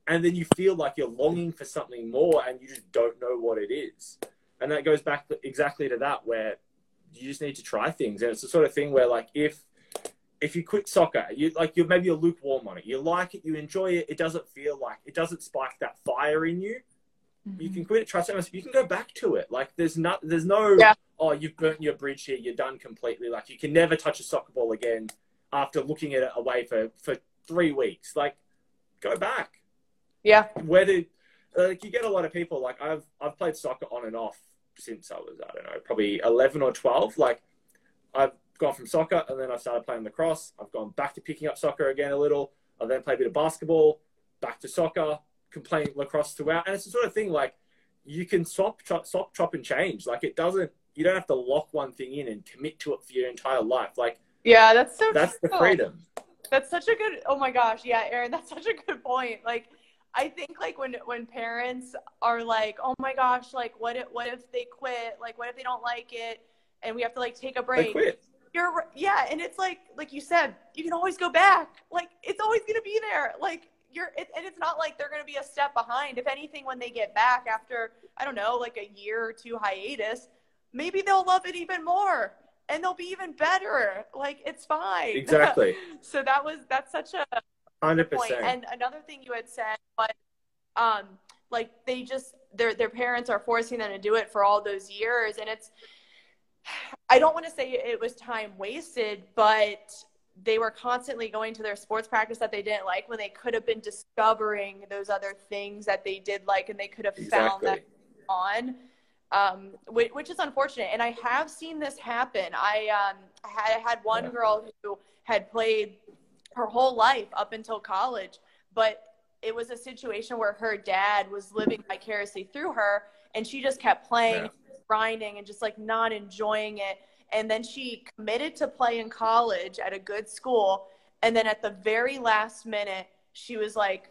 And then you feel like you're longing for something more and you just don't know what it is. And that goes back exactly to that, where you just need to try things. And it's the sort of thing where, like, if if you quit soccer, you like you're maybe you're lukewarm on it. You like it, you enjoy it. It doesn't feel like it doesn't spike that fire in you. Mm-hmm. You can quit it. Trust me, you can go back to it. Like there's not there's no yeah. oh you've burnt your bridge here. You're done completely. Like you can never touch a soccer ball again after looking at it away for for three weeks. Like go back. Yeah. Whether like you get a lot of people like I've I've played soccer on and off since I was I don't know probably eleven or twelve. Like I've gone from soccer and then I started playing lacrosse. I've gone back to picking up soccer again a little. I then played a bit of basketball, back to soccer, can play lacrosse throughout. And it's the sort of thing like you can swap, chop, swap, chop, and change. Like it doesn't, you don't have to lock one thing in and commit to it for your entire life. Like, yeah, that's so that's true. the freedom. That's such a good, oh my gosh. Yeah, Aaron, that's such a good point. Like, I think like when when parents are like, "Oh my gosh, like what if what if they quit? Like what if they don't like it and we have to like take a break?" They quit you're yeah and it's like like you said you can always go back. Like it's always going to be there. Like you're it, and it's not like they're going to be a step behind. If anything when they get back after i don't know like a year or two hiatus maybe they'll love it even more and they'll be even better. Like it's fine. Exactly. So that was that's such a 100% point. and another thing you had said was um like they just their their parents are forcing them to do it for all those years and it's I don't want to say it was time wasted, but they were constantly going to their sports practice that they didn't like when they could have been discovering those other things that they did like and they could have exactly. found that on um, which, which, is unfortunate and i have seen this happen i um, had, had one yeah. girl who had played her whole life up until college but it was a situation where her dad was living vicariously through her and she just kept playing yeah grinding and just like not enjoying it. And then she committed to play in college at a good school. And then at the very last minute, she was like,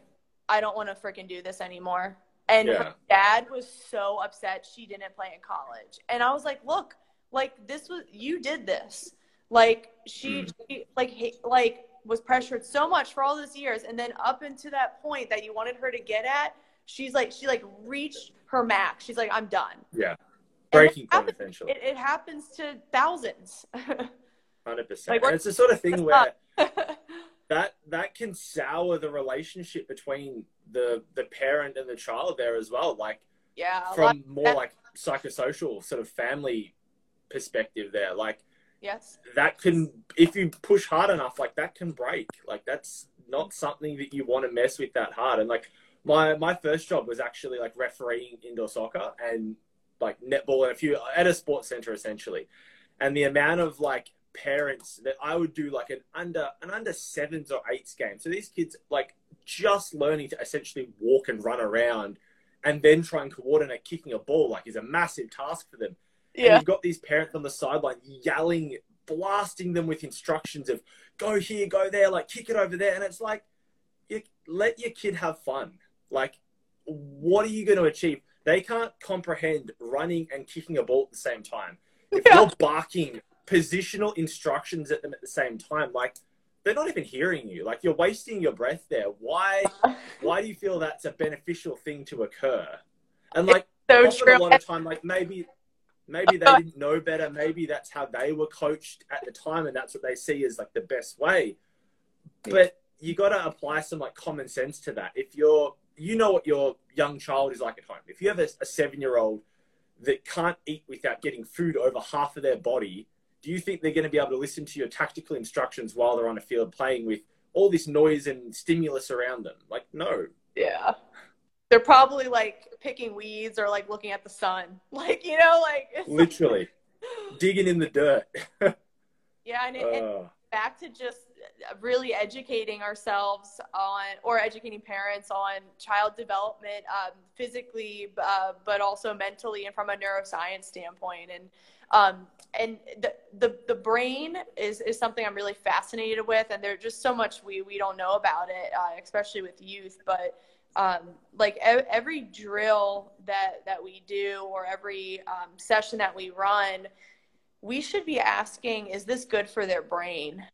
I don't want to freaking do this anymore. And yeah. her dad was so upset she didn't play in college. And I was like, look, like this was, you did this. Like she, mm. she like, like was pressured so much for all those years. And then up into that point that you wanted her to get at, she's like, she like reached her max. She's like, I'm done. Yeah breaking point happens, It, it, happens to thousands. Hundred percent. It's the sort of thing where that that can sour the relationship between the the parent and the child there as well. Like yeah, from more that... like psychosocial sort of family perspective there. Like yes, that can if you push hard enough, like that can break. Like that's not something that you want to mess with that hard. And like my my first job was actually like refereeing indoor soccer and like netball and a few at a sports center essentially. And the amount of like parents that I would do like an under an under sevens or eights game. So these kids like just learning to essentially walk and run around and then try and coordinate kicking a ball like is a massive task for them. Yeah. And you've got these parents on the sideline yelling, blasting them with instructions of go here, go there, like kick it over there. And it's like, you let your kid have fun. Like, what are you going to achieve? They can't comprehend running and kicking a ball at the same time. If yeah. you're barking positional instructions at them at the same time, like they're not even hearing you. Like you're wasting your breath there. Why? why do you feel that's a beneficial thing to occur? And like so a lot of time, like maybe maybe they didn't know better. Maybe that's how they were coached at the time, and that's what they see as like the best way. But you got to apply some like common sense to that. If you're you know what your young child is like at home. If you have a, a seven year old that can't eat without getting food over half of their body, do you think they're going to be able to listen to your tactical instructions while they're on a field playing with all this noise and stimulus around them? Like, no. Yeah. They're probably like picking weeds or like looking at the sun. Like, you know, like literally digging in the dirt. yeah. And, it, uh. and back to just really educating ourselves on, or educating parents on child development, um, physically, uh, but also mentally and from a neuroscience standpoint. And um, and the, the the brain is is something I'm really fascinated with, and there's just so much we we don't know about it, uh, especially with youth, but um, like every drill that that we do or every um, session that we run we should be asking is this good for their brain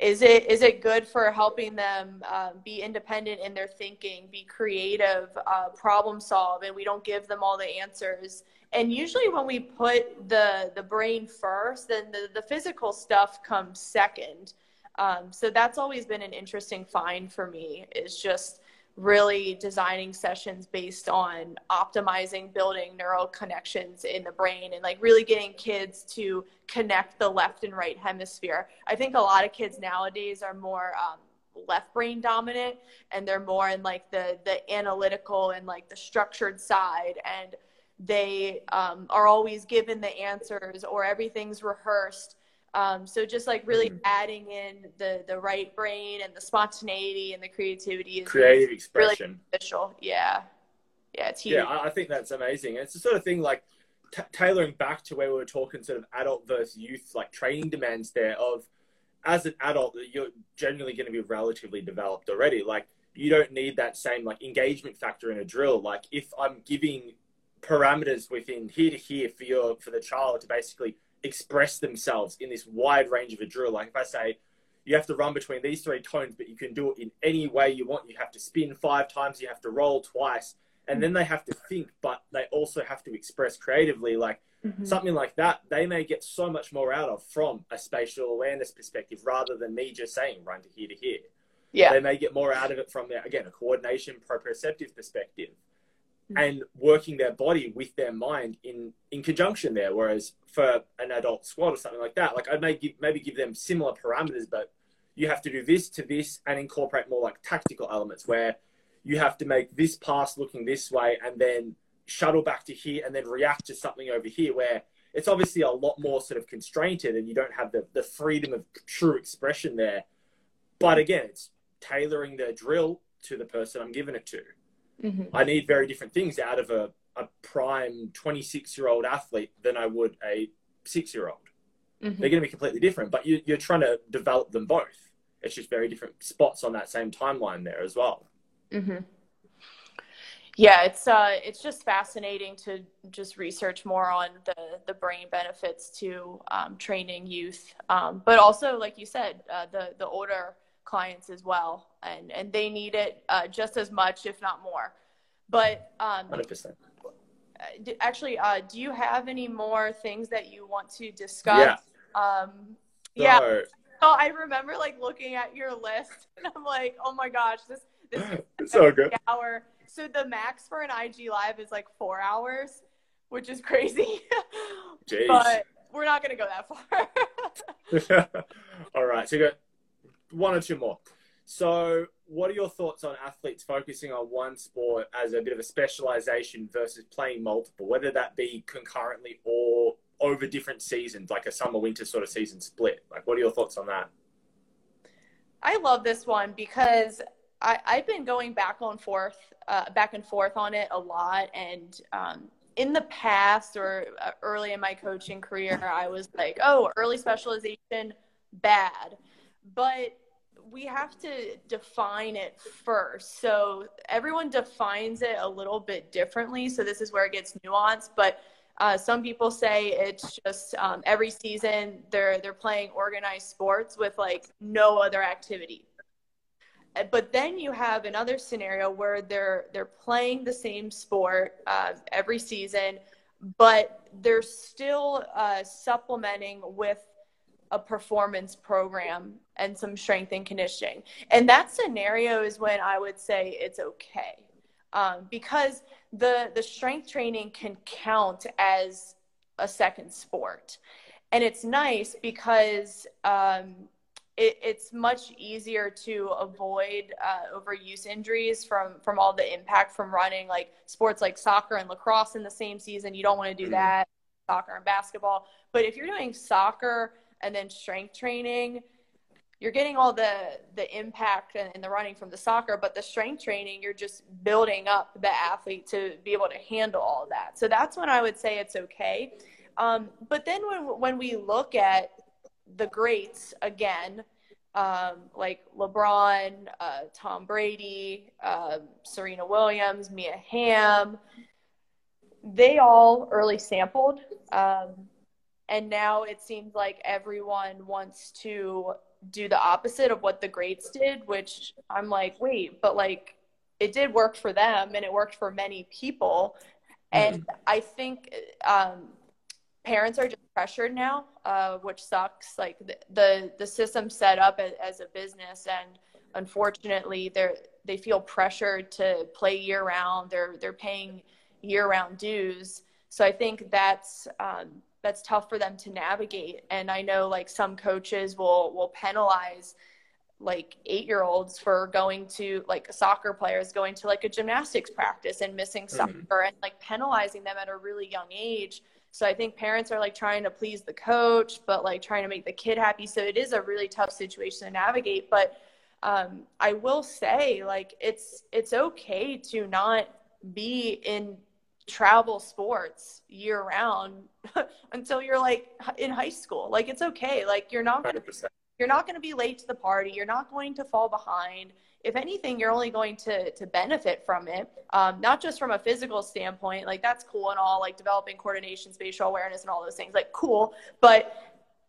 is it is it good for helping them uh, be independent in their thinking be creative uh, problem solve and we don't give them all the answers? And usually when we put the the brain first then the, the physical stuff comes second. Um, so that's always been an interesting find for me is just really designing sessions based on optimizing building neural connections in the brain and like really getting kids to connect the left and right hemisphere. I think a lot of kids nowadays are more um, left brain dominant and they're more in like the the analytical and like the structured side and they um, are always given the answers or everything's rehearsed um, so just like really mm-hmm. adding in the the right brain and the spontaneity and the creativity is creative expression. Really beneficial. Yeah, yeah, it's huge. Yeah, I think that's amazing. It's the sort of thing like t- tailoring back to where we were talking sort of adult versus youth, like training demands there of as an adult you're generally going to be relatively developed already. Like you don't need that same like engagement factor in a drill. Like if I'm giving parameters within here to here for your for the child to basically express themselves in this wide range of a drill. Like if I say you have to run between these three tones, but you can do it in any way you want. You have to spin five times, you have to roll twice, and then they have to think, but they also have to express creatively. Like mm-hmm. something like that, they may get so much more out of from a spatial awareness perspective rather than me just saying run to here to here. Yeah. They may get more out of it from their, again, a coordination, proprioceptive perspective. Mm-hmm. and working their body with their mind in in conjunction there. Whereas for an adult squat or something like that, like I may give maybe give them similar parameters, but you have to do this to this and incorporate more like tactical elements where you have to make this pass looking this way and then shuttle back to here and then react to something over here where it's obviously a lot more sort of constrained and you don't have the, the freedom of true expression there. But again, it's tailoring the drill to the person I'm giving it to. Mm-hmm. I need very different things out of a, a prime 26 year old athlete than I would a six year old. Mm-hmm. They're going to be completely different, but you, you're trying to develop them both. It's just very different spots on that same timeline there as well. Mm-hmm. Yeah, it's uh, it's just fascinating to just research more on the the brain benefits to um, training youth, um, but also, like you said, uh, the the older clients as well, and and they need it uh, just as much, if not more. But um, 100%. Uh, actually, uh, do you have any more things that you want to discuss? Yeah. Um, yeah. So, so I remember like looking at your list, and I'm like, oh my gosh, this this is so good. Hour. So the max for an IG live is like four hours, which is crazy. Jeez. But we're not gonna go that far. All right, so you got one or two more. So, what are your thoughts on athletes focusing on one sport as a bit of a specialization versus playing multiple, whether that be concurrently or over different seasons, like a summer winter sort of season split? Like, what are your thoughts on that? I love this one because I, have been going back and forth, uh, back and forth on it a lot, and um, in the past or uh, early in my coaching career, I was like, "Oh, early specialization, bad." But we have to define it first. So everyone defines it a little bit differently. So this is where it gets nuanced. But uh, some people say it's just um, every season they're they're playing organized sports with like no other activity. But then you have another scenario where they're they're playing the same sport uh, every season, but they're still uh, supplementing with a performance program and some strength and conditioning. And that scenario is when I would say it's okay. Um, because the the strength training can count as a second sport, and it's nice because um, it, it's much easier to avoid uh, overuse injuries from from all the impact from running like sports like soccer and lacrosse in the same season. You don't want to do mm-hmm. that. Soccer and basketball, but if you're doing soccer and then strength training. You're getting all the the impact and, the running from the soccer but the strength training you're just building up the athlete to be able to handle all that. So that's when i would say it's okay. Um, but then when when we look at the greats again um, like lebron uh, tom brady uh, serena williams mia hamm they all early sampled. Um, and now it seems like everyone wants to do the opposite of what the greats did, which I'm like, wait, but like it did work for them and it worked for many people. And mm-hmm. I think um, parents are just pressured now, uh, which sucks. Like the, the, the system set up as, as a business and unfortunately they're, they feel pressured to play year round. They're, they're paying year round dues. So I think that's, um, that's tough for them to navigate and i know like some coaches will will penalize like eight year olds for going to like soccer players going to like a gymnastics practice and missing mm-hmm. soccer mm-hmm. and like penalizing them at a really young age so i think parents are like trying to please the coach but like trying to make the kid happy so it is a really tough situation to navigate but um, i will say like it's it's okay to not be in travel sports year round until you're like in high school. Like it's okay. Like you're not gonna 100%. you're not gonna be late to the party. You're not going to fall behind. If anything, you're only going to to benefit from it. Um, not just from a physical standpoint, like that's cool and all, like developing coordination, spatial awareness, and all those things, like cool. But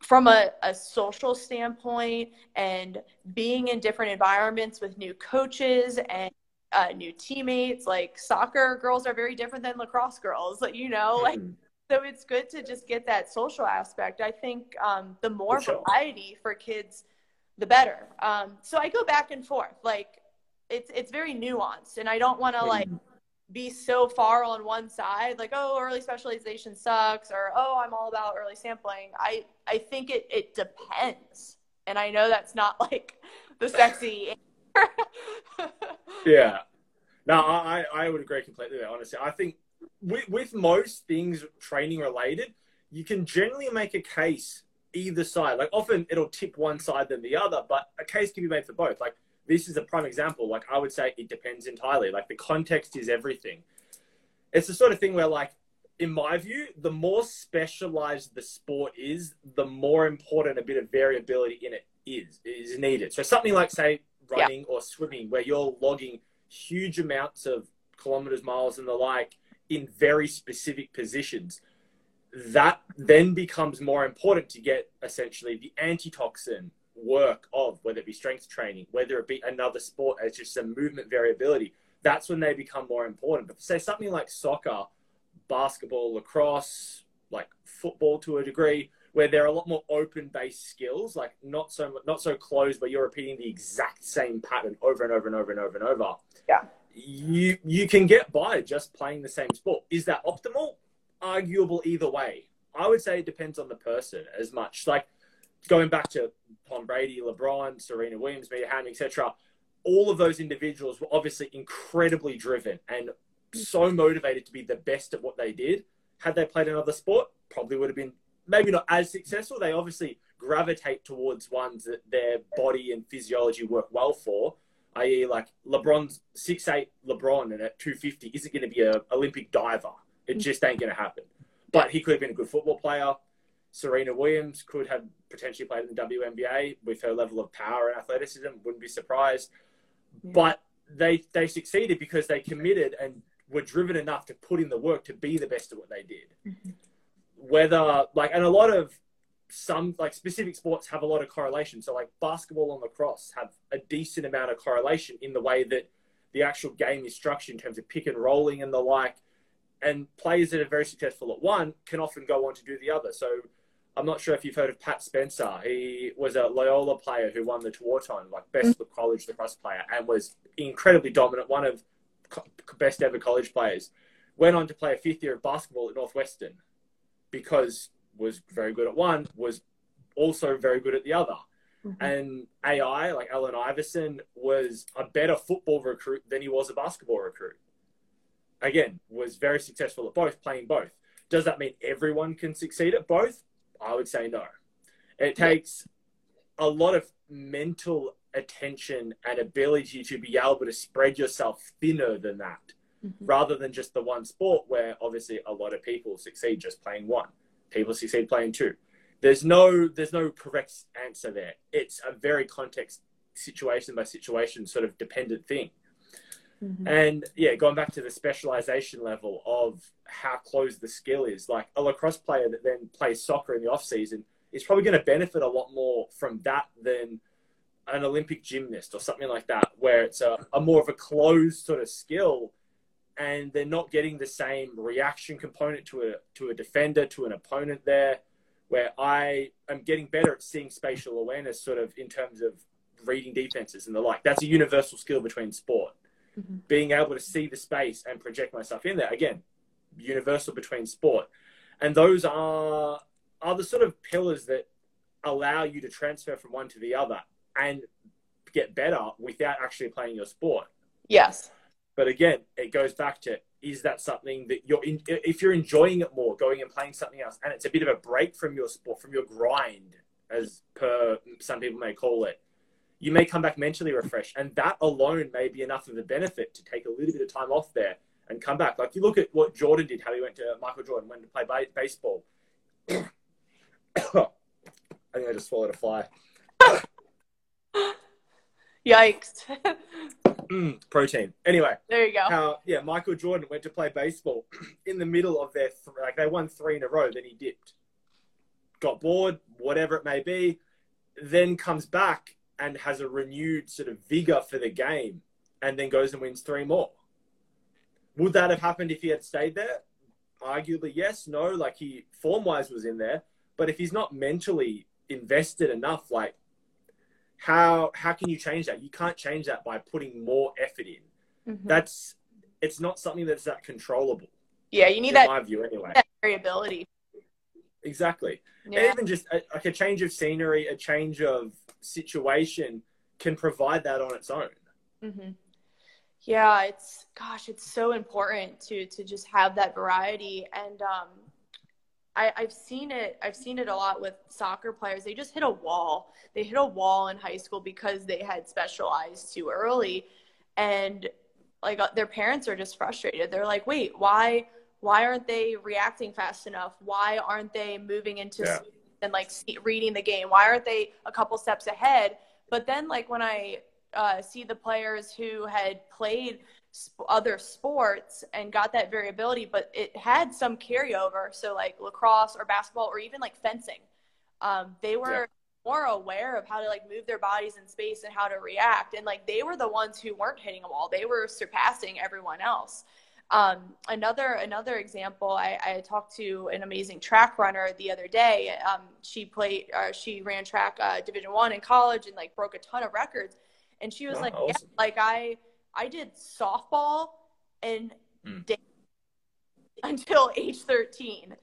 from a, a social standpoint and being in different environments with new coaches and uh, new teammates. Like soccer girls are very different than lacrosse girls, you know, like, mm-hmm. so it's good to just get that social aspect. I think um, the more for variety for kids, the better. Um, so I go back and forth. Like it's, it's very nuanced and I don't want to mm-hmm. like be so far on one side, like, oh, early specialization sucks or, oh, I'm all about early sampling. I, I think it, it depends. And I know that's not like the sexy yeah. No, I, I would agree completely there, honestly. I think with, with most things training related, you can generally make a case either side. Like often it'll tip one side than the other, but a case can be made for both. Like this is a prime example. Like I would say it depends entirely. Like the context is everything. It's the sort of thing where like in my view, the more specialized the sport is, the more important a bit of variability in it is is needed. So something like say running or swimming where you're logging huge amounts of kilometers, miles, and the like in very specific positions, that then becomes more important to get essentially the antitoxin work of whether it be strength training, whether it be another sport as just some movement variability. That's when they become more important. But say something like soccer, basketball, lacrosse, like football to a degree, where there are a lot more open based skills, like not so not so closed, but you're repeating the exact same pattern over and over and over and over and over. Yeah. You you can get by just playing the same sport. Is that optimal? Arguable either way. I would say it depends on the person as much. Like going back to Tom Brady, LeBron, Serena Williams, Mia Hamm, etc. All of those individuals were obviously incredibly driven and so motivated to be the best at what they did. Had they played another sport, probably would have been maybe not as successful. They obviously gravitate towards ones that their body and physiology work well for. I.e., like LeBron's six eight LeBron and at two fifty isn't going to be an Olympic diver. It just ain't going to happen. But he could have been a good football player. Serena Williams could have potentially played in the WNBA with her level of power and athleticism. Wouldn't be surprised. Yeah. But they they succeeded because they committed and were driven enough to put in the work to be the best at what they did. Mm-hmm whether like and a lot of some like specific sports have a lot of correlation. So like basketball and lacrosse have a decent amount of correlation in the way that the actual game is structured in terms of pick and rolling and the like. And players that are very successful at one can often go on to do the other. So I'm not sure if you've heard of Pat Spencer. He was a Loyola player who won the Tewaaraton, like best mm-hmm. college lacrosse player, and was incredibly dominant, one of best ever college players. Went on to play a fifth year of basketball at Northwestern because was very good at one, was also very good at the other. Mm-hmm. And AI, like Allen Iverson, was a better football recruit than he was a basketball recruit. Again, was very successful at both, playing both. Does that mean everyone can succeed at both? I would say no. It takes a lot of mental attention and ability to be able to spread yourself thinner than that mm-hmm. rather than just the one sport where obviously a lot of people succeed just playing one people succeed playing two there's no there's no correct answer there it's a very context situation by situation sort of dependent thing mm-hmm. and yeah going back to the specialization level of how close the skill is like a lacrosse player that then plays soccer in the off season is probably going to benefit a lot more from that than an Olympic gymnast or something like that, where it's a, a more of a closed sort of skill, and they're not getting the same reaction component to a to a defender to an opponent there. Where I am getting better at seeing spatial awareness, sort of in terms of reading defenses and the like. That's a universal skill between sport. Mm-hmm. Being able to see the space and project myself in there again, universal between sport, and those are are the sort of pillars that allow you to transfer from one to the other and get better without actually playing your sport. Yes. But again, it goes back to is that something that you're in, if you're enjoying it more, going and playing something else, and it's a bit of a break from your sport, from your grind, as per some people may call it, you may come back mentally refreshed, and that alone may be enough of a benefit to take a little bit of time off there and come back. Like you look at what Jordan did, how he went to Michael Jordan went to play baseball. I think I just swallowed a fly. Yikes. mm, protein. Anyway, there you go. How yeah, Michael Jordan went to play baseball in the middle of their th- like they won three in a row, then he dipped, got bored, whatever it may be, then comes back and has a renewed sort of vigor for the game, and then goes and wins three more. Would that have happened if he had stayed there? Arguably, yes. No, like he form wise was in there, but if he's not mentally invested enough, like how how can you change that? You can't change that by putting more effort in. Mm-hmm. That's it's not something that's that controllable. Yeah, you need that. My view, anyway. Variability. Exactly. Yeah. And even just a, like a change of scenery, a change of situation can provide that on its own. Mm-hmm. Yeah, it's gosh, it's so important to to just have that variety and um, I, I've seen it. I've seen it a lot with soccer players. They just hit a wall. They hit a wall in high school because they had specialized too early, and like uh, their parents are just frustrated. They're like, "Wait, why? Why aren't they reacting fast enough? Why aren't they moving into yeah. and like reading the game? Why aren't they a couple steps ahead?" But then, like when I uh, see the players who had played other sports and got that variability, but it had some carryover. So like lacrosse or basketball or even like fencing, um, they were yeah. more aware of how to like move their bodies in space and how to react. And like they were the ones who weren't hitting a wall; they were surpassing everyone else. Um, another another example, I, I, talked to an amazing track runner the other day. Um, she played, uh, she ran track uh, Division One in college and like broke a ton of records. And she was oh, like, awesome. yeah, like I I did softball and mm. until age 13.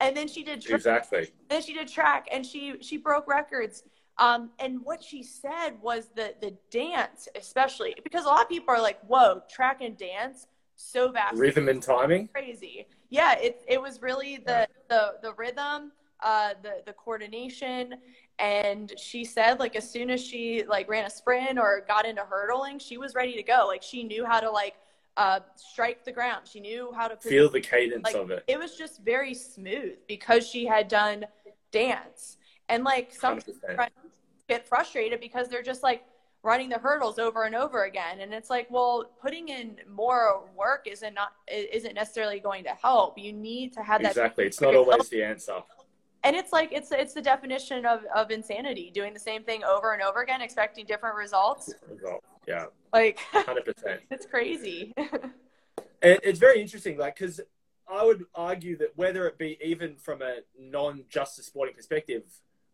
And then she did track, exactly. then she did track and she she broke records. Um, and what she said was the the dance, especially because a lot of people are like, "Whoa, track and dance, so vast, rhythm and timing, crazy." Yeah, it it was really the the the rhythm, uh, the the coordination, and she said like as soon as she like ran a sprint or got into hurdling she was ready to go. Like she knew how to like uh, strike the ground. She knew how to feel the cadence like, of it. it was just very smooth because she had done dance. And like some get frustrated because they're just like running the hurdles over and over again. And it's like well putting in more work isn't not isn't necessarily going to help. You need to have that exactly. It's not always the answer and it's like it's it's the definition of, of insanity doing the same thing over and over again expecting different results. Result. yeah. Like 100% it's crazy. It's very interesting like because i would argue that whether it be even from a non-justice sporting perspective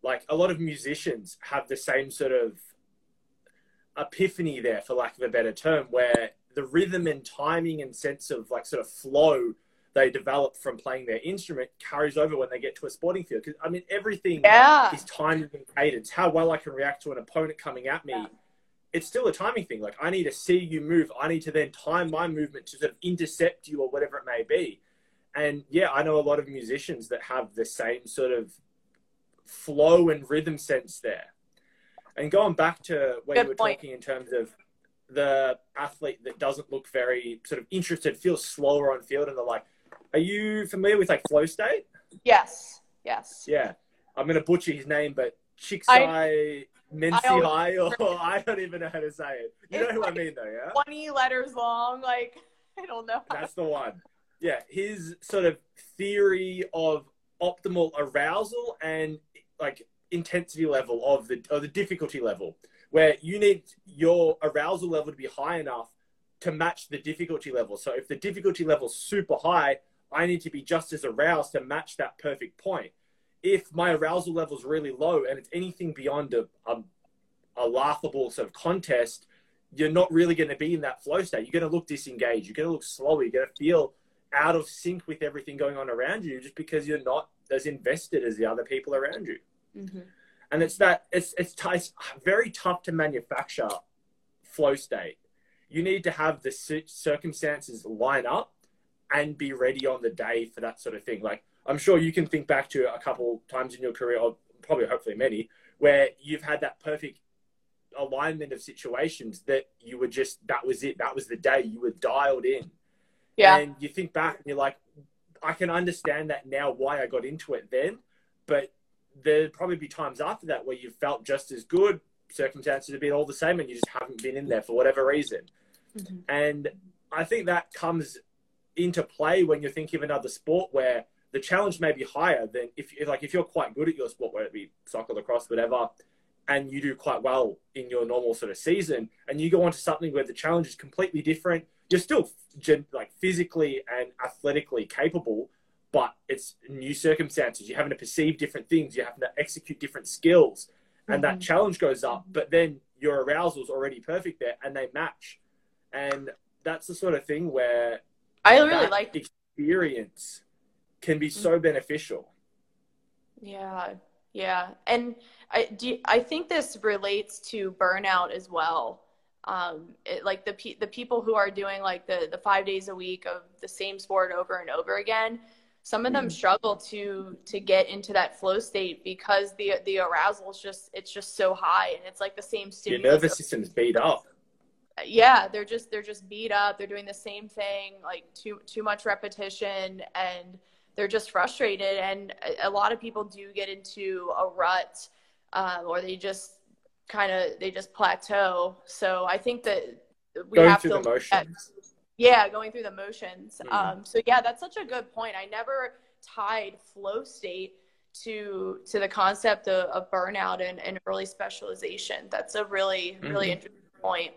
like a lot of musicians have the same sort of epiphany there for lack of a better term where the rhythm and timing and sense of like sort of flow they develop from playing their instrument carries over when they get to a sporting field. Because I mean, everything yeah. is timing and cadence. How well I can react to an opponent coming at me. Yeah. It's still a timing thing. Like I need to see you move. I need to then time my movement to sort of intercept you or whatever it may be. And yeah, I know a lot of musicians that have the same sort of flow and rhythm sense there. And going back to where Good you were point. talking in terms of the athlete that doesn't look very sort of interested, feels slower on field, and they're like, are you familiar with like flow state? Yes. Yes. Yeah, I'm gonna butcher his name, but I- Chiksai Mensi High, or I don't even know how to say it. You know who like- I mean, though, yeah? 20 letters long. Like, I don't know. That's the one. Yeah, his sort of theory of optimal arousal and like intensity level of the or the difficulty level, where you need your arousal level to be high enough to match the difficulty level. So if the difficulty level's super high, I need to be just as aroused to match that perfect point. If my arousal level is really low and it's anything beyond a, a, a laughable sort of contest, you're not really going to be in that flow state. You're going to look disengaged. You're going to look slow. You're going to feel out of sync with everything going on around you just because you're not as invested as the other people around you. Mhm. And it's that it's it's, t- it's very tough to manufacture flow state. You need to have the ci- circumstances line up and be ready on the day for that sort of thing. Like I'm sure you can think back to a couple times in your career, or probably hopefully many, where you've had that perfect alignment of situations that you were just that was it. That was the day you were dialed in. Yeah. And you think back and you're like, I can understand that now why I got into it then, but there'd probably be times after that where you felt just as good. Circumstances have been all the same, and you just haven't been in there for whatever reason. Mhm. And I think that comes into play when you're thinking of another sport where the challenge may be higher than if, if like if you're quite good at your sport, whether it be soccer, lacrosse, whatever, and you do quite well in your normal sort of season, and you go on to something where the challenge is completely different. You're still gen- like physically and athletically capable, but it's new circumstances. You're having to perceive different things. You're having to execute different skills, and that Mhm. challenge goes up. But then your arousal's already perfect there, and they match. And that's the sort of thing where I really like experience can be so beneficial. Yeah, yeah, and I do. I think this relates to burnout as well. Um, it, like the pe- the people who are doing like the the five days a week of the same sport over and over again. Some of them Mhm. struggle to to get into that flow state because the the arousal is just it's just so high and it's like the same stimulus. Your nervous system's beat up. Yeah they're just they're just beat up. They're doing the same thing like too too much repetition and they're just frustrated. And a, a lot of people do get into a rut um, or they just kind of they just plateau. So i think that we Going have through to at- yeah going through the motions. Mhm. um, so yeah that's such a good point. I never tied flow state to to the concept of, of burnout and, and early specialization. That's a really really Mhm. interesting point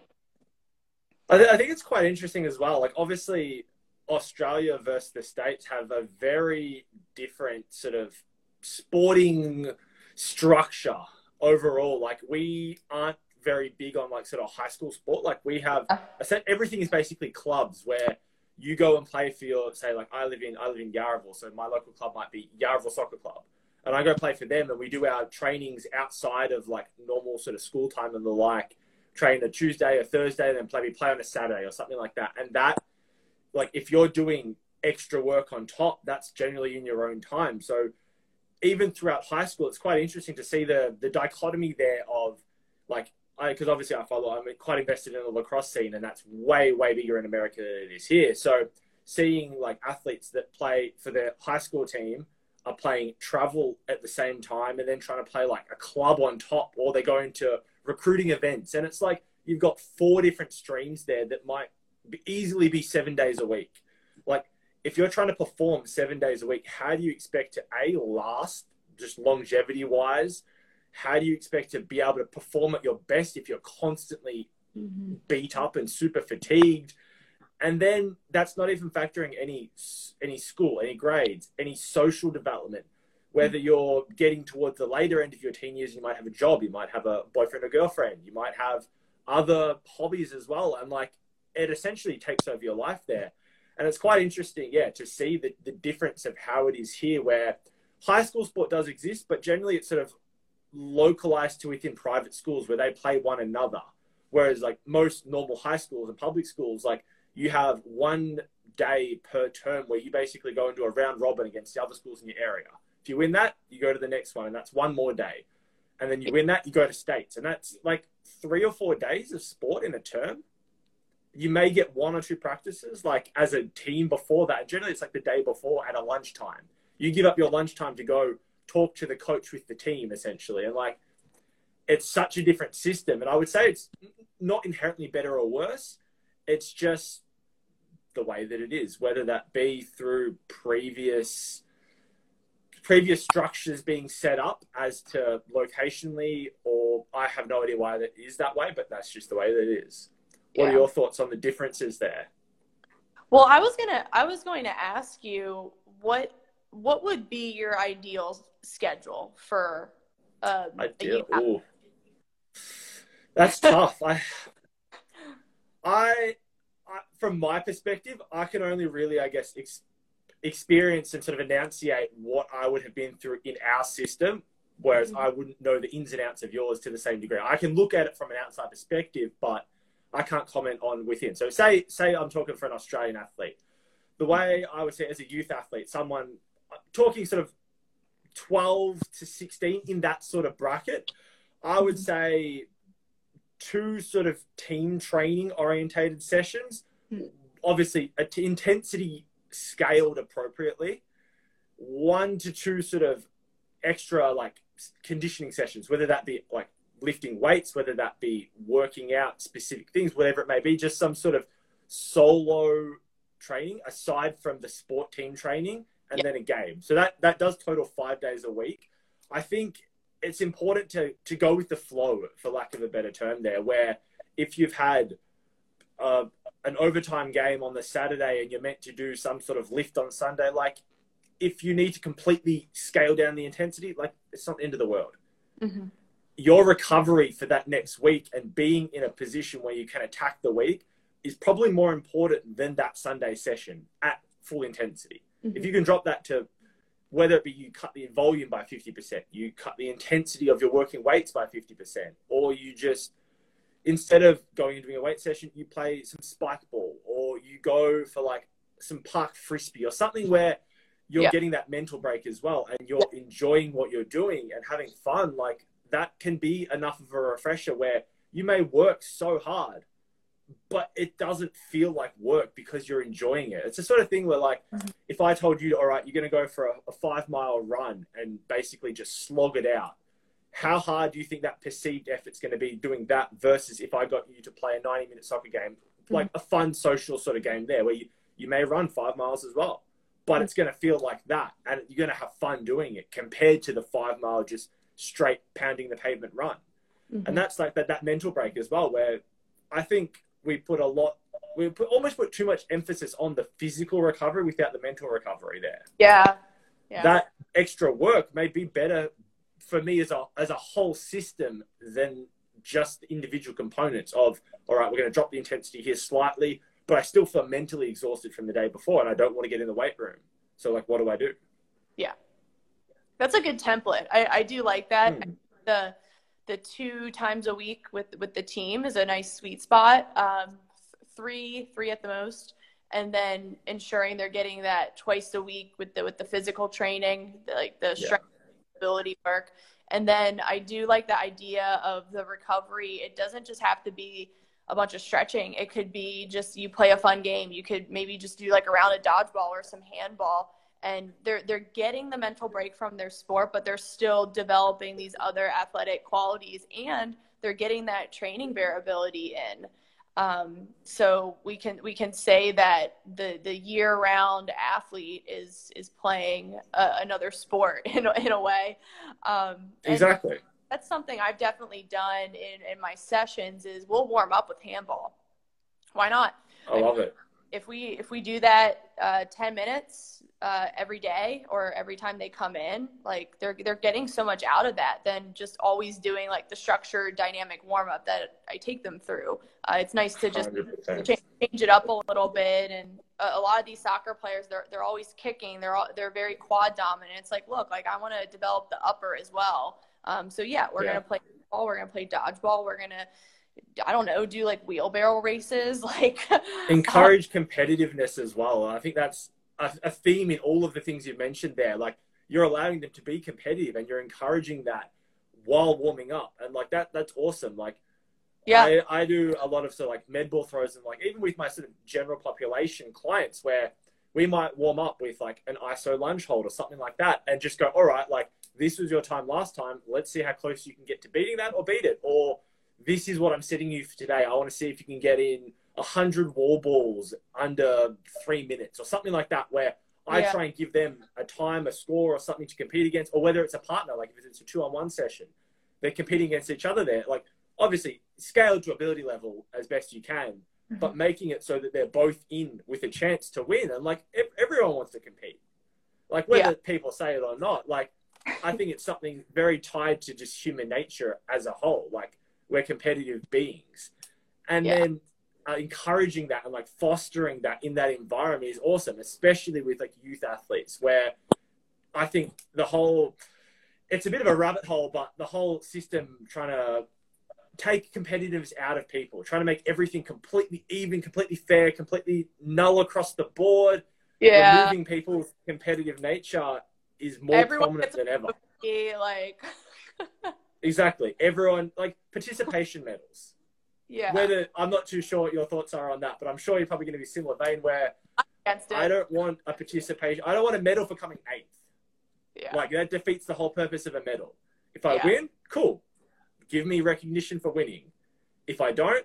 I, th- I think it's quite interesting as well. Like, obviously, Australia versus the States have a very different sort of sporting structure overall. Like, we aren't very big on like sort of high school sport. Like, we have everything is basically clubs where you go and play for your say like I live in I live in Yarraville, so my local club might be Yarraville Soccer Club. And I go play for them and we do our trainings outside of like normal sort of school time and the like. Train a Tuesday or Thursday, and then play we play on a Saturday or something like that. And that like if you're doing extra work on top, that's generally in your own time. So even throughout high school, it's quite interesting to see the the dichotomy there of like because obviously I follow, I'm quite invested in the lacrosse scene, and that's way way bigger in America than it is here. So seeing like athletes that play for their high school team are playing travel at the same time, and then trying to play like a club on top, or they're going to recruiting events, and it's like you've got four different streams there that might be, easily be seven days a week. Like if you're trying to perform seven days a week, how do you expect to a last just longevity wise? How do you expect to be able to perform at your best if you're constantly mm-hmm. beat up and super fatigued? And then that's not even factoring any any school, any grades, any social development. Whether you're getting towards the later end of your teen years, you might have a job, you might have a boyfriend or girlfriend, you might have other hobbies as well, and like it essentially takes over your life there. And it's quite interesting, yeah, to see the, the difference of how it is here, where high school sport does exist, but generally it's sort of localized to within private schools where they play one another. Whereas like most normal high schools and public schools, like you have one day per term where you basically go into a round robin against the other schools in your area. If you win that, you go to the next one, and that's one more day. And then you win that, you go to states, and that's like three or four days of sport in a term. You may get one or two practices, like as a team before that. Generally, it's like the day before at a lunchtime. You give up your lunchtime to go talk to the coach with the team, essentially, and like it's such a different system. And I would say it's not inherently better or worse. It's just the way that it is, whether that be through previous previous structures being set up as to locationally, or I have no idea why that is that way, but that's just the way that it is. What yeah. are your thoughts on the differences there? Well, I was gonna I was going to ask you what what would be your ideal schedule for uh, ideal. Ooh. That's tough. I, I, I, from my perspective, I can only really, I guess, ex- experience and sort of enunciate what I would have been through in our system, whereas mm-hmm. I wouldn't know the ins and outs of yours to the same degree. I can look at it from an outside perspective, but I can't comment on within. So, say, say I'm talking for an Australian athlete. The way I would say as a youth athlete, someone talking sort of 12 to 16 in that sort of bracket, I would mm-hmm. say two sort of team training orientated sessions. Hmm. Obviously, t- intensity scaled appropriately. One to two sort of extra like conditioning sessions, whether that be like lifting weights, whether that be working out specific things, whatever it may be, just some sort of solo training aside from the sport team training and yep. then a game. So that that does total five days a week. I think it's important to to go with the flow, for lack of a better term, there. Where if you've had uh, an overtime game on the Saturday and you're meant to do some sort of lift on Sunday, like if you need to completely scale down the intensity, like it's not the end of the world. Mm-hmm. Your recovery for that next week and being in a position where you can attack the week is probably more important than that Sunday session at full intensity. Mm-hmm. If you can drop that to whether it be you cut the volume by 50%, you cut the intensity of your working weights by 50%, or you just, instead of going and doing a weight session, you play some spike ball, or you go for like some park frisbee, or something where you're yeah. getting that mental break as well, and you're yeah. enjoying what you're doing and having fun. Like that can be enough of a refresher where you may work so hard but it doesn't feel like work because you're enjoying it. It's the sort of thing where, like, mm-hmm. if I told you, all right, you're going to go for a, a, five mile run and basically just slog it out, how hard do you think that perceived effort's going to be doing that versus if I got you to play a 90 minute soccer game, mm-hmm. like a fun social sort of game there where you, you may run five miles as well, but mm-hmm. it's going to feel like that and you're going to have fun doing it compared to the five mile just straight pounding the pavement run. Mm-hmm. And that's like that, that mental break as well, where I think we put a lot we put almost put too much emphasis on the physical recovery without the mental recovery there. Yeah. yeah. That extra work may be better for me as a as a whole system than just individual components of all right, we're going to drop the intensity here slightly, but I still feel mentally exhausted from the day before and I don't want to get in the weight room. So like what do I do? Yeah. That's a good template. I, I do like that. Hmm. The the two times a week with with the team is a nice sweet spot. Um, three, three at the most, and then ensuring they're getting that twice a week with the with the physical training, like the strength work. And then I do like the idea of the recovery. It doesn't just have to be a bunch of stretching. It could be just you play a fun game. You could maybe just do like a round of dodgeball or some handball and they're they're getting the mental break from their sport but they're still developing these other athletic qualities and they're getting that training variability in um, so we can we can say that the the year round athlete is is playing a, another sport in a, in a way. Um, exactly. that's something I've definitely done in in my sessions is we'll warm up with handball. Why not? I love it if we if we do that uh, 10 minutes uh, every day or every time they come in like they're they're getting so much out of that than just always doing like the structured dynamic warm up that I take them through. Uh, it's nice to just change, change, it up a little bit and a, a, lot of these soccer players they're they're always kicking. They're all, they're very quad dominant. It's like look like I want to develop the upper as well. Um, so yeah we're yeah. gonna play ball we're gonna play dodgeball we're gonna I don't know, do like wheelbarrow races, like encourage competitiveness as well. I think that's a, a, theme in all of the things you've mentioned there. Like you're allowing them to be competitive and you're encouraging that while warming up. And like that, that's awesome. Like, yeah, I, I do a lot of sort of like med ball throws and like even with my sort of general population clients where we might warm up with like an ISO lunge hold or something like that and just go, all right, like this was your time last time. Let's see how close you can get to beating that or beat it. Or this is what I'm setting you for today. I want to see if you can get in a hundred wall balls under three minutes or something like that, where I yeah. try and give them a time, a score, or something to compete against, or whether it's a partner, like if it's a two on one session, they're competing against each other there. Like, obviously, scale to ability level as best you can, mm-hmm. but making it so that they're both in with a chance to win. And like, everyone wants to compete. Like, whether yeah. people say it or not, like, I think it's something very tied to just human nature as a whole. Like, we're competitive beings. And yeah. then uh, encouraging that and like fostering that in that environment is awesome, especially with like youth athletes, where I think the whole it's a bit of a rabbit hole, but the whole system trying to take competitiveness out of people, trying to make everything completely even, completely fair, completely null across the board. Yeah, removing people's competitive nature is more Everyone prominent than ever. like exactly, everyone like participation medals. Yeah. Whether I'm not too sure what your thoughts are on that, but I'm sure you're probably going to be similar vein where I don't want a participation. I don't want a medal for coming eighth. Yeah. Like that defeats the whole purpose of a medal. If I yeah. win, cool. Give me recognition for winning. If I don't,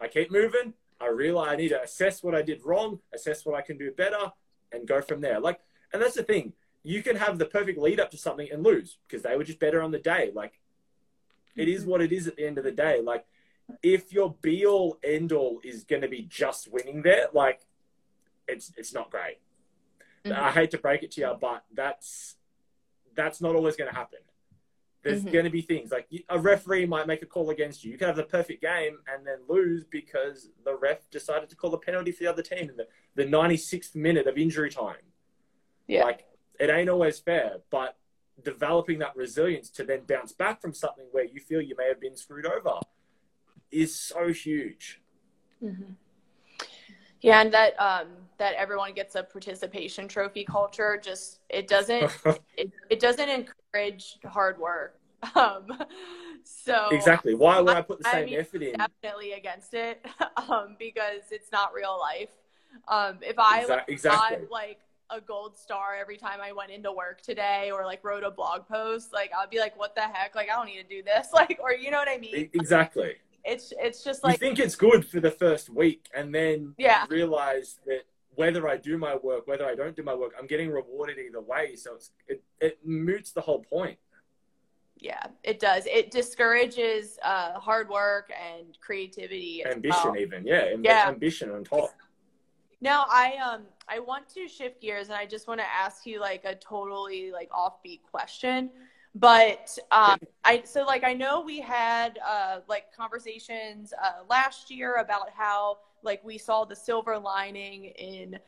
I keep moving. I realize I need to assess what I did wrong, assess what I can do better, and go from there. Like, and that's the thing. You can have the perfect lead up to something and lose because they were just better on the day. Like, it is what it is at the end of the day. Like, if your be all end all is going to be just winning there, like, it's it's not great. Mm-hmm. I hate to break it to you, but that's that's not always going to happen. There's mm-hmm. going to be things like a referee might make a call against you. You can have the perfect game and then lose because the ref decided to call a penalty for the other team in the, the 96th minute of injury time. Yeah. Like, it ain't always fair, but developing that resilience to then bounce back from something where you feel you may have been screwed over is so huge. Mm-hmm. Yeah, and that um, that everyone gets a participation trophy culture just it doesn't it, it doesn't encourage hard work. Um, so exactly why would I, I put the same I mean, effort in? Definitely against it um, because it's not real life. Um, if I Exa- exactly. like a gold star every time I went into work today or like wrote a blog post, like I'd be like, what the heck? Like I don't need to do this. Like or you know what I mean? Exactly it's it's just like you think it's good for the first week and then yeah. realize that whether I do my work, whether I don't do my work, I'm getting rewarded either way. So it's, it, it moots the whole point. Yeah, it does. It discourages uh, hard work and creativity. Ambition, well. even yeah, yeah, ambition on top. Now I um I want to shift gears and I just want to ask you like a totally like offbeat question. But um, I so like I know we had uh, like conversations uh, last year about how like we saw the silver lining in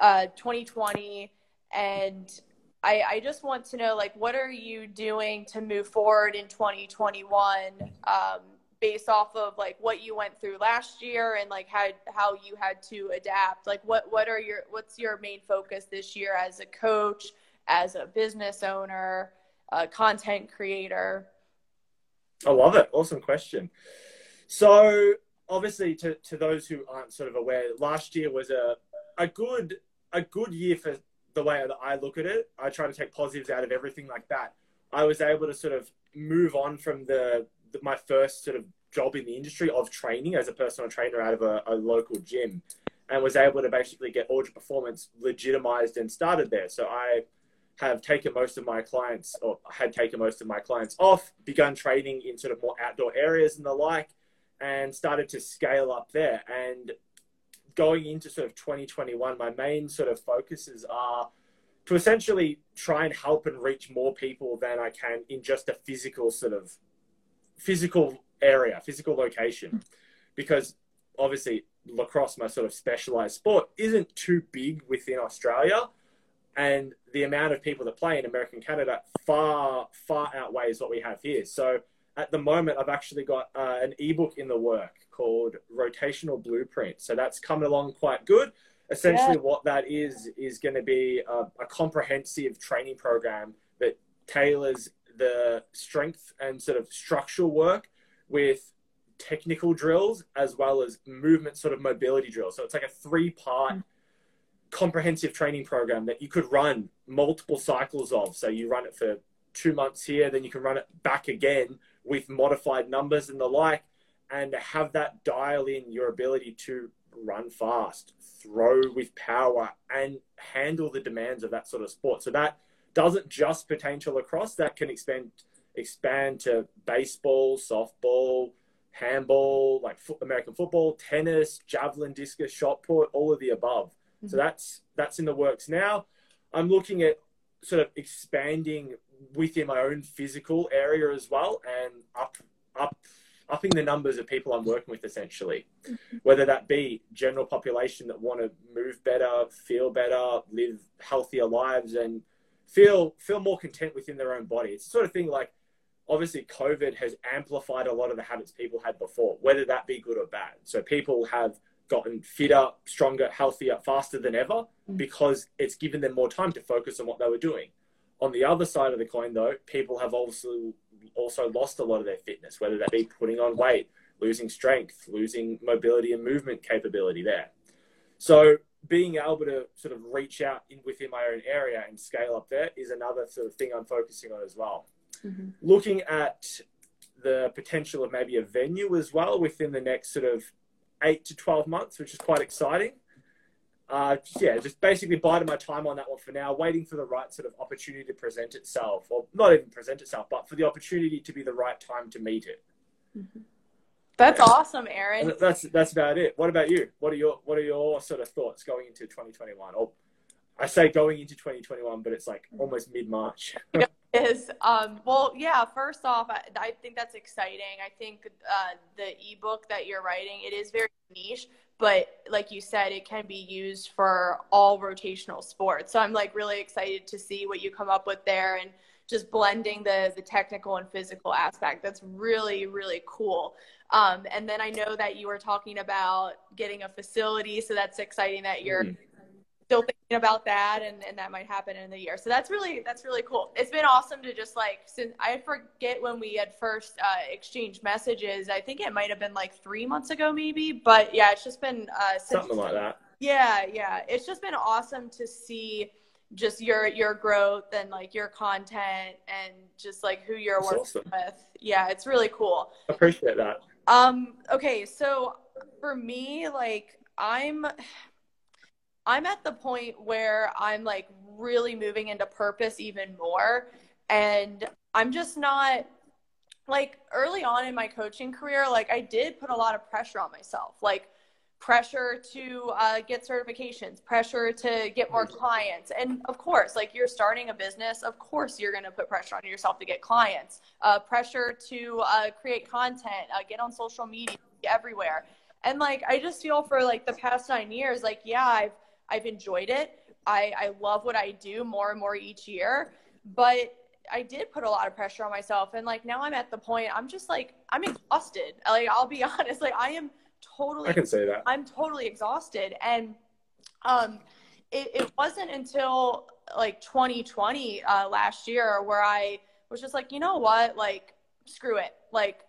uh, 2020, and I, I just want to know like what are you doing to move forward in 2021 um, based off of like what you went through last year and like how how you had to adapt like what what are your what's your main focus this year as a coach as a business owner a content creator? I love it. Awesome question. So, obviously, to, to those who aren't sort of aware, last year was a, a good a good year for the way that I look at it. I try to take positives out of everything like that. I was able to sort of move on from the, my first sort of job in the industry of training as a personal trainer out of a, a local gym and was able to basically get Ultra Performance legitimized and started there. So I have taken most of my clients or had taken most of my clients off, begun training in sort of more outdoor areas and the like, and started to scale up there. And going into sort of 2021, my main sort of focuses are to essentially try and help and reach more people than I can in just a physical sort of physical area, physical location. Because obviously lacrosse, my sort of specialized sport, isn't too big within Australia and the amount of people that play in American Canada far far outweighs what we have here. So at the moment, I've actually got uh, an ebook in the work called Rotational Blueprint. So that's coming along quite good. essentially yeah. what that is is going to be a, a, comprehensive training program that tailors the strength and sort of structural work with technical drills as well as movement sort of mobility drills so it's like a three part mm-hmm. comprehensive training program that you could run multiple cycles of so you run it for two months here then you can run it back again with modified numbers and the like and have that dial in your ability to run fast, throw with power, and handle the demands of that sort of sport. So that doesn't just pertain to lacrosse. That can expand expand to baseball, softball, handball, like American football, tennis, javelin, discus, shot put, all of the above. Mm-hmm. So that's that's in the works now. I'm looking at sort of expanding within my own physical area as well and up up upping the numbers of people I'm working with essentially, mm-hmm. whether that be general population that want to move better, feel better, live healthier lives, and feel feel more content within their own body. It's the sort of thing like obviously COVID has amplified a lot of the habits people had before, whether that be good or bad. So people have gotten fitter, stronger, healthier, faster than ever mm-hmm. because it's given them more time to focus on what they were doing. On the other side of the coin, though, people have also also lost a lot of their fitness, whether that be putting on weight, losing strength, losing mobility and movement capability there. So being able to sort of reach out in within my own area and scale up there is another sort of thing I'm focusing on as well. Mm-hmm. Looking at the potential of maybe a venue as well within the next sort of eight to 12 months, which is quite exciting uh, yeah, just basically biding my time on that one for now, waiting for the right sort of opportunity to present itself, or not even present itself, but for the opportunity to be the right time to meet it. Mm-hmm. That's awesome, Aaron. That's that's about it. What about you? What are your what are your sort of thoughts going into 2021? Or I say going into 2021, but it's like almost mid March. is um, well, yeah. First off, I, I think that's exciting. I think uh, the ebook that you're writing it is very niche, but like you said it can be used for all rotational sports so i'm like really excited to see what you come up with there and just blending the the technical and physical aspect that's really really cool um, and then i know that you were talking about getting a facility so that's exciting that you're mm-hmm still thinking about that and, and that might happen in the year. So that's really that's really cool. It's been awesome to just like since I forget when we had first uh, exchanged messages. I think it might have been like three months ago maybe. But yeah, it's just been uh, since, something like that. Yeah, yeah. It's just been awesome to see just your your growth and like your content and just like who you're That's working awesome. with. Yeah, it's really cool. I Appreciate that. Um okay, so for me like I'm I'm at the point where I'm like really moving into purpose even more. And I'm just not like early on in my coaching career, like I did put a lot of pressure on myself, like pressure to uh, get certifications, pressure to get more clients. And of course, like you're starting a business, of course you're going to put pressure on yourself to get clients, uh, pressure to uh, create content, uh, get on social media everywhere. And like, I just feel for like the past nine years, like, yeah, I've, I've enjoyed it. I, I love what I do more and more each year. But I did put a lot of pressure on myself. And like now I'm at the point I'm just like I'm exhausted. Like I'll be honest, like I am totally I can say that. I'm totally exhausted. And um it, it wasn't until like 2020 uh, last year where I was just like, you know what, like screw it. Like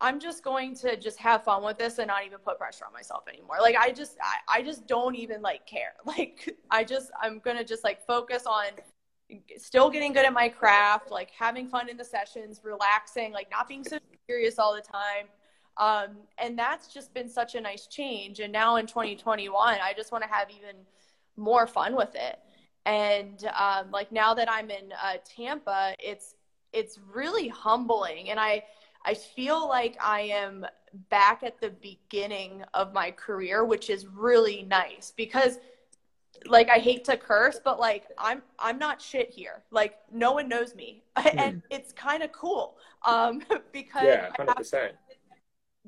I'm just going to just have fun with this and not even put pressure on myself anymore. Like I just I, I just don't even like care. Like I just I'm gonna just like focus on still getting good at my craft, like having fun in the sessions, relaxing, like not being so serious all the time. Um, and that's just been such a nice change. And now in 2021, I just want to have even more fun with it. And um, like now that I'm in uh, Tampa, it's it's really humbling, and I I feel like I am back at the beginning of my career, which is really nice because like I hate to curse, but like I'm I'm not shit here. Like no one knows me. And it's kind of cool. Um because yeah, 100%.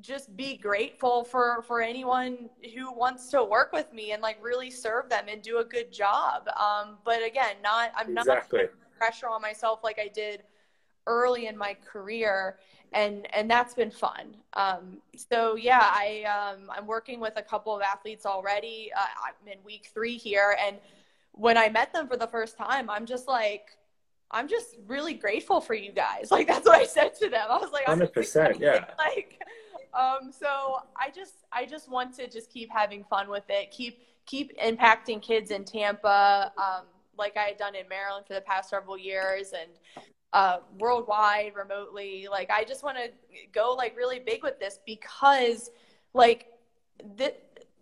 Just be grateful for for anyone who wants to work with me and like really serve them and do a good job. Um but again, not I'm exactly. not pressure on myself like I did early in my career and and that's been fun. Um, so yeah, I um, I'm working with a couple of athletes already. Uh, I'm in week three here, and when I met them for the first time, I'm just like, I'm just really grateful for you guys. Like that's what I said to them. I was like, hundred percent, yeah. Like, um, so I just I just want to just keep having fun with it. Keep keep impacting kids in Tampa. Um, like I had done in Maryland for the past several years, and uh, worldwide, remotely. Like, I just want to go like really big with this because, like, th-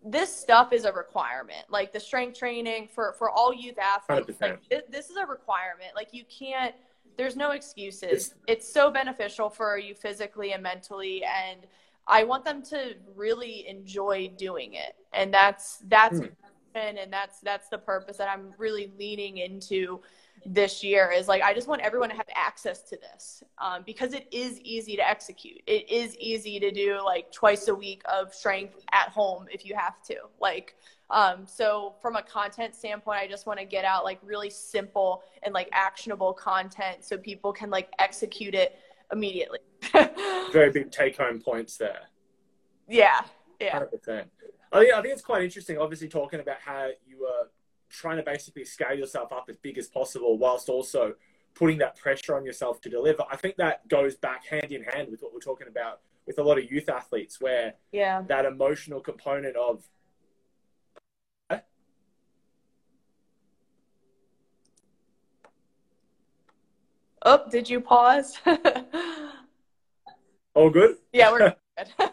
this stuff is a requirement. Like the strength training for for all youth athletes, 100%. like th- this is a requirement. Like you can't. There's no excuses. It's, it's so beneficial for you physically and mentally, and I want them to really enjoy doing it. And that's that's hmm. and that's that's the purpose that I'm really leaning into this year is like I just want everyone to have access to this um, because it is easy to execute. It is easy to do like twice a week of strength at home if you have to. Like, um, so from a content standpoint, I just want to get out like really simple and like actionable content so people can like execute it immediately. Very big take home points there. Yeah, yeah. 100%. I think, I think it's quite interesting, obviously, talking about how you were trying to basically scale yourself up as big as possible whilst also putting that pressure on yourself to deliver. I think that goes back hand in hand with what we're talking about with a lot of youth athletes, where yeah. that emotional component of Oh, did you pause? All good? Yeah, we're good.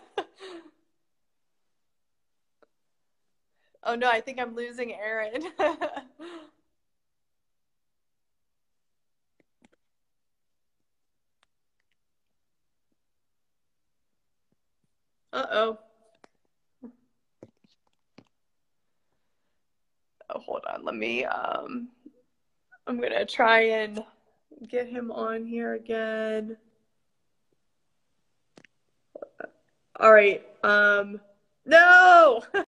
Oh no, I think I'm losing Aaron. Uh-oh. Oh, hold on. Let me um I'm going to try and get him on here again. All right. Um no.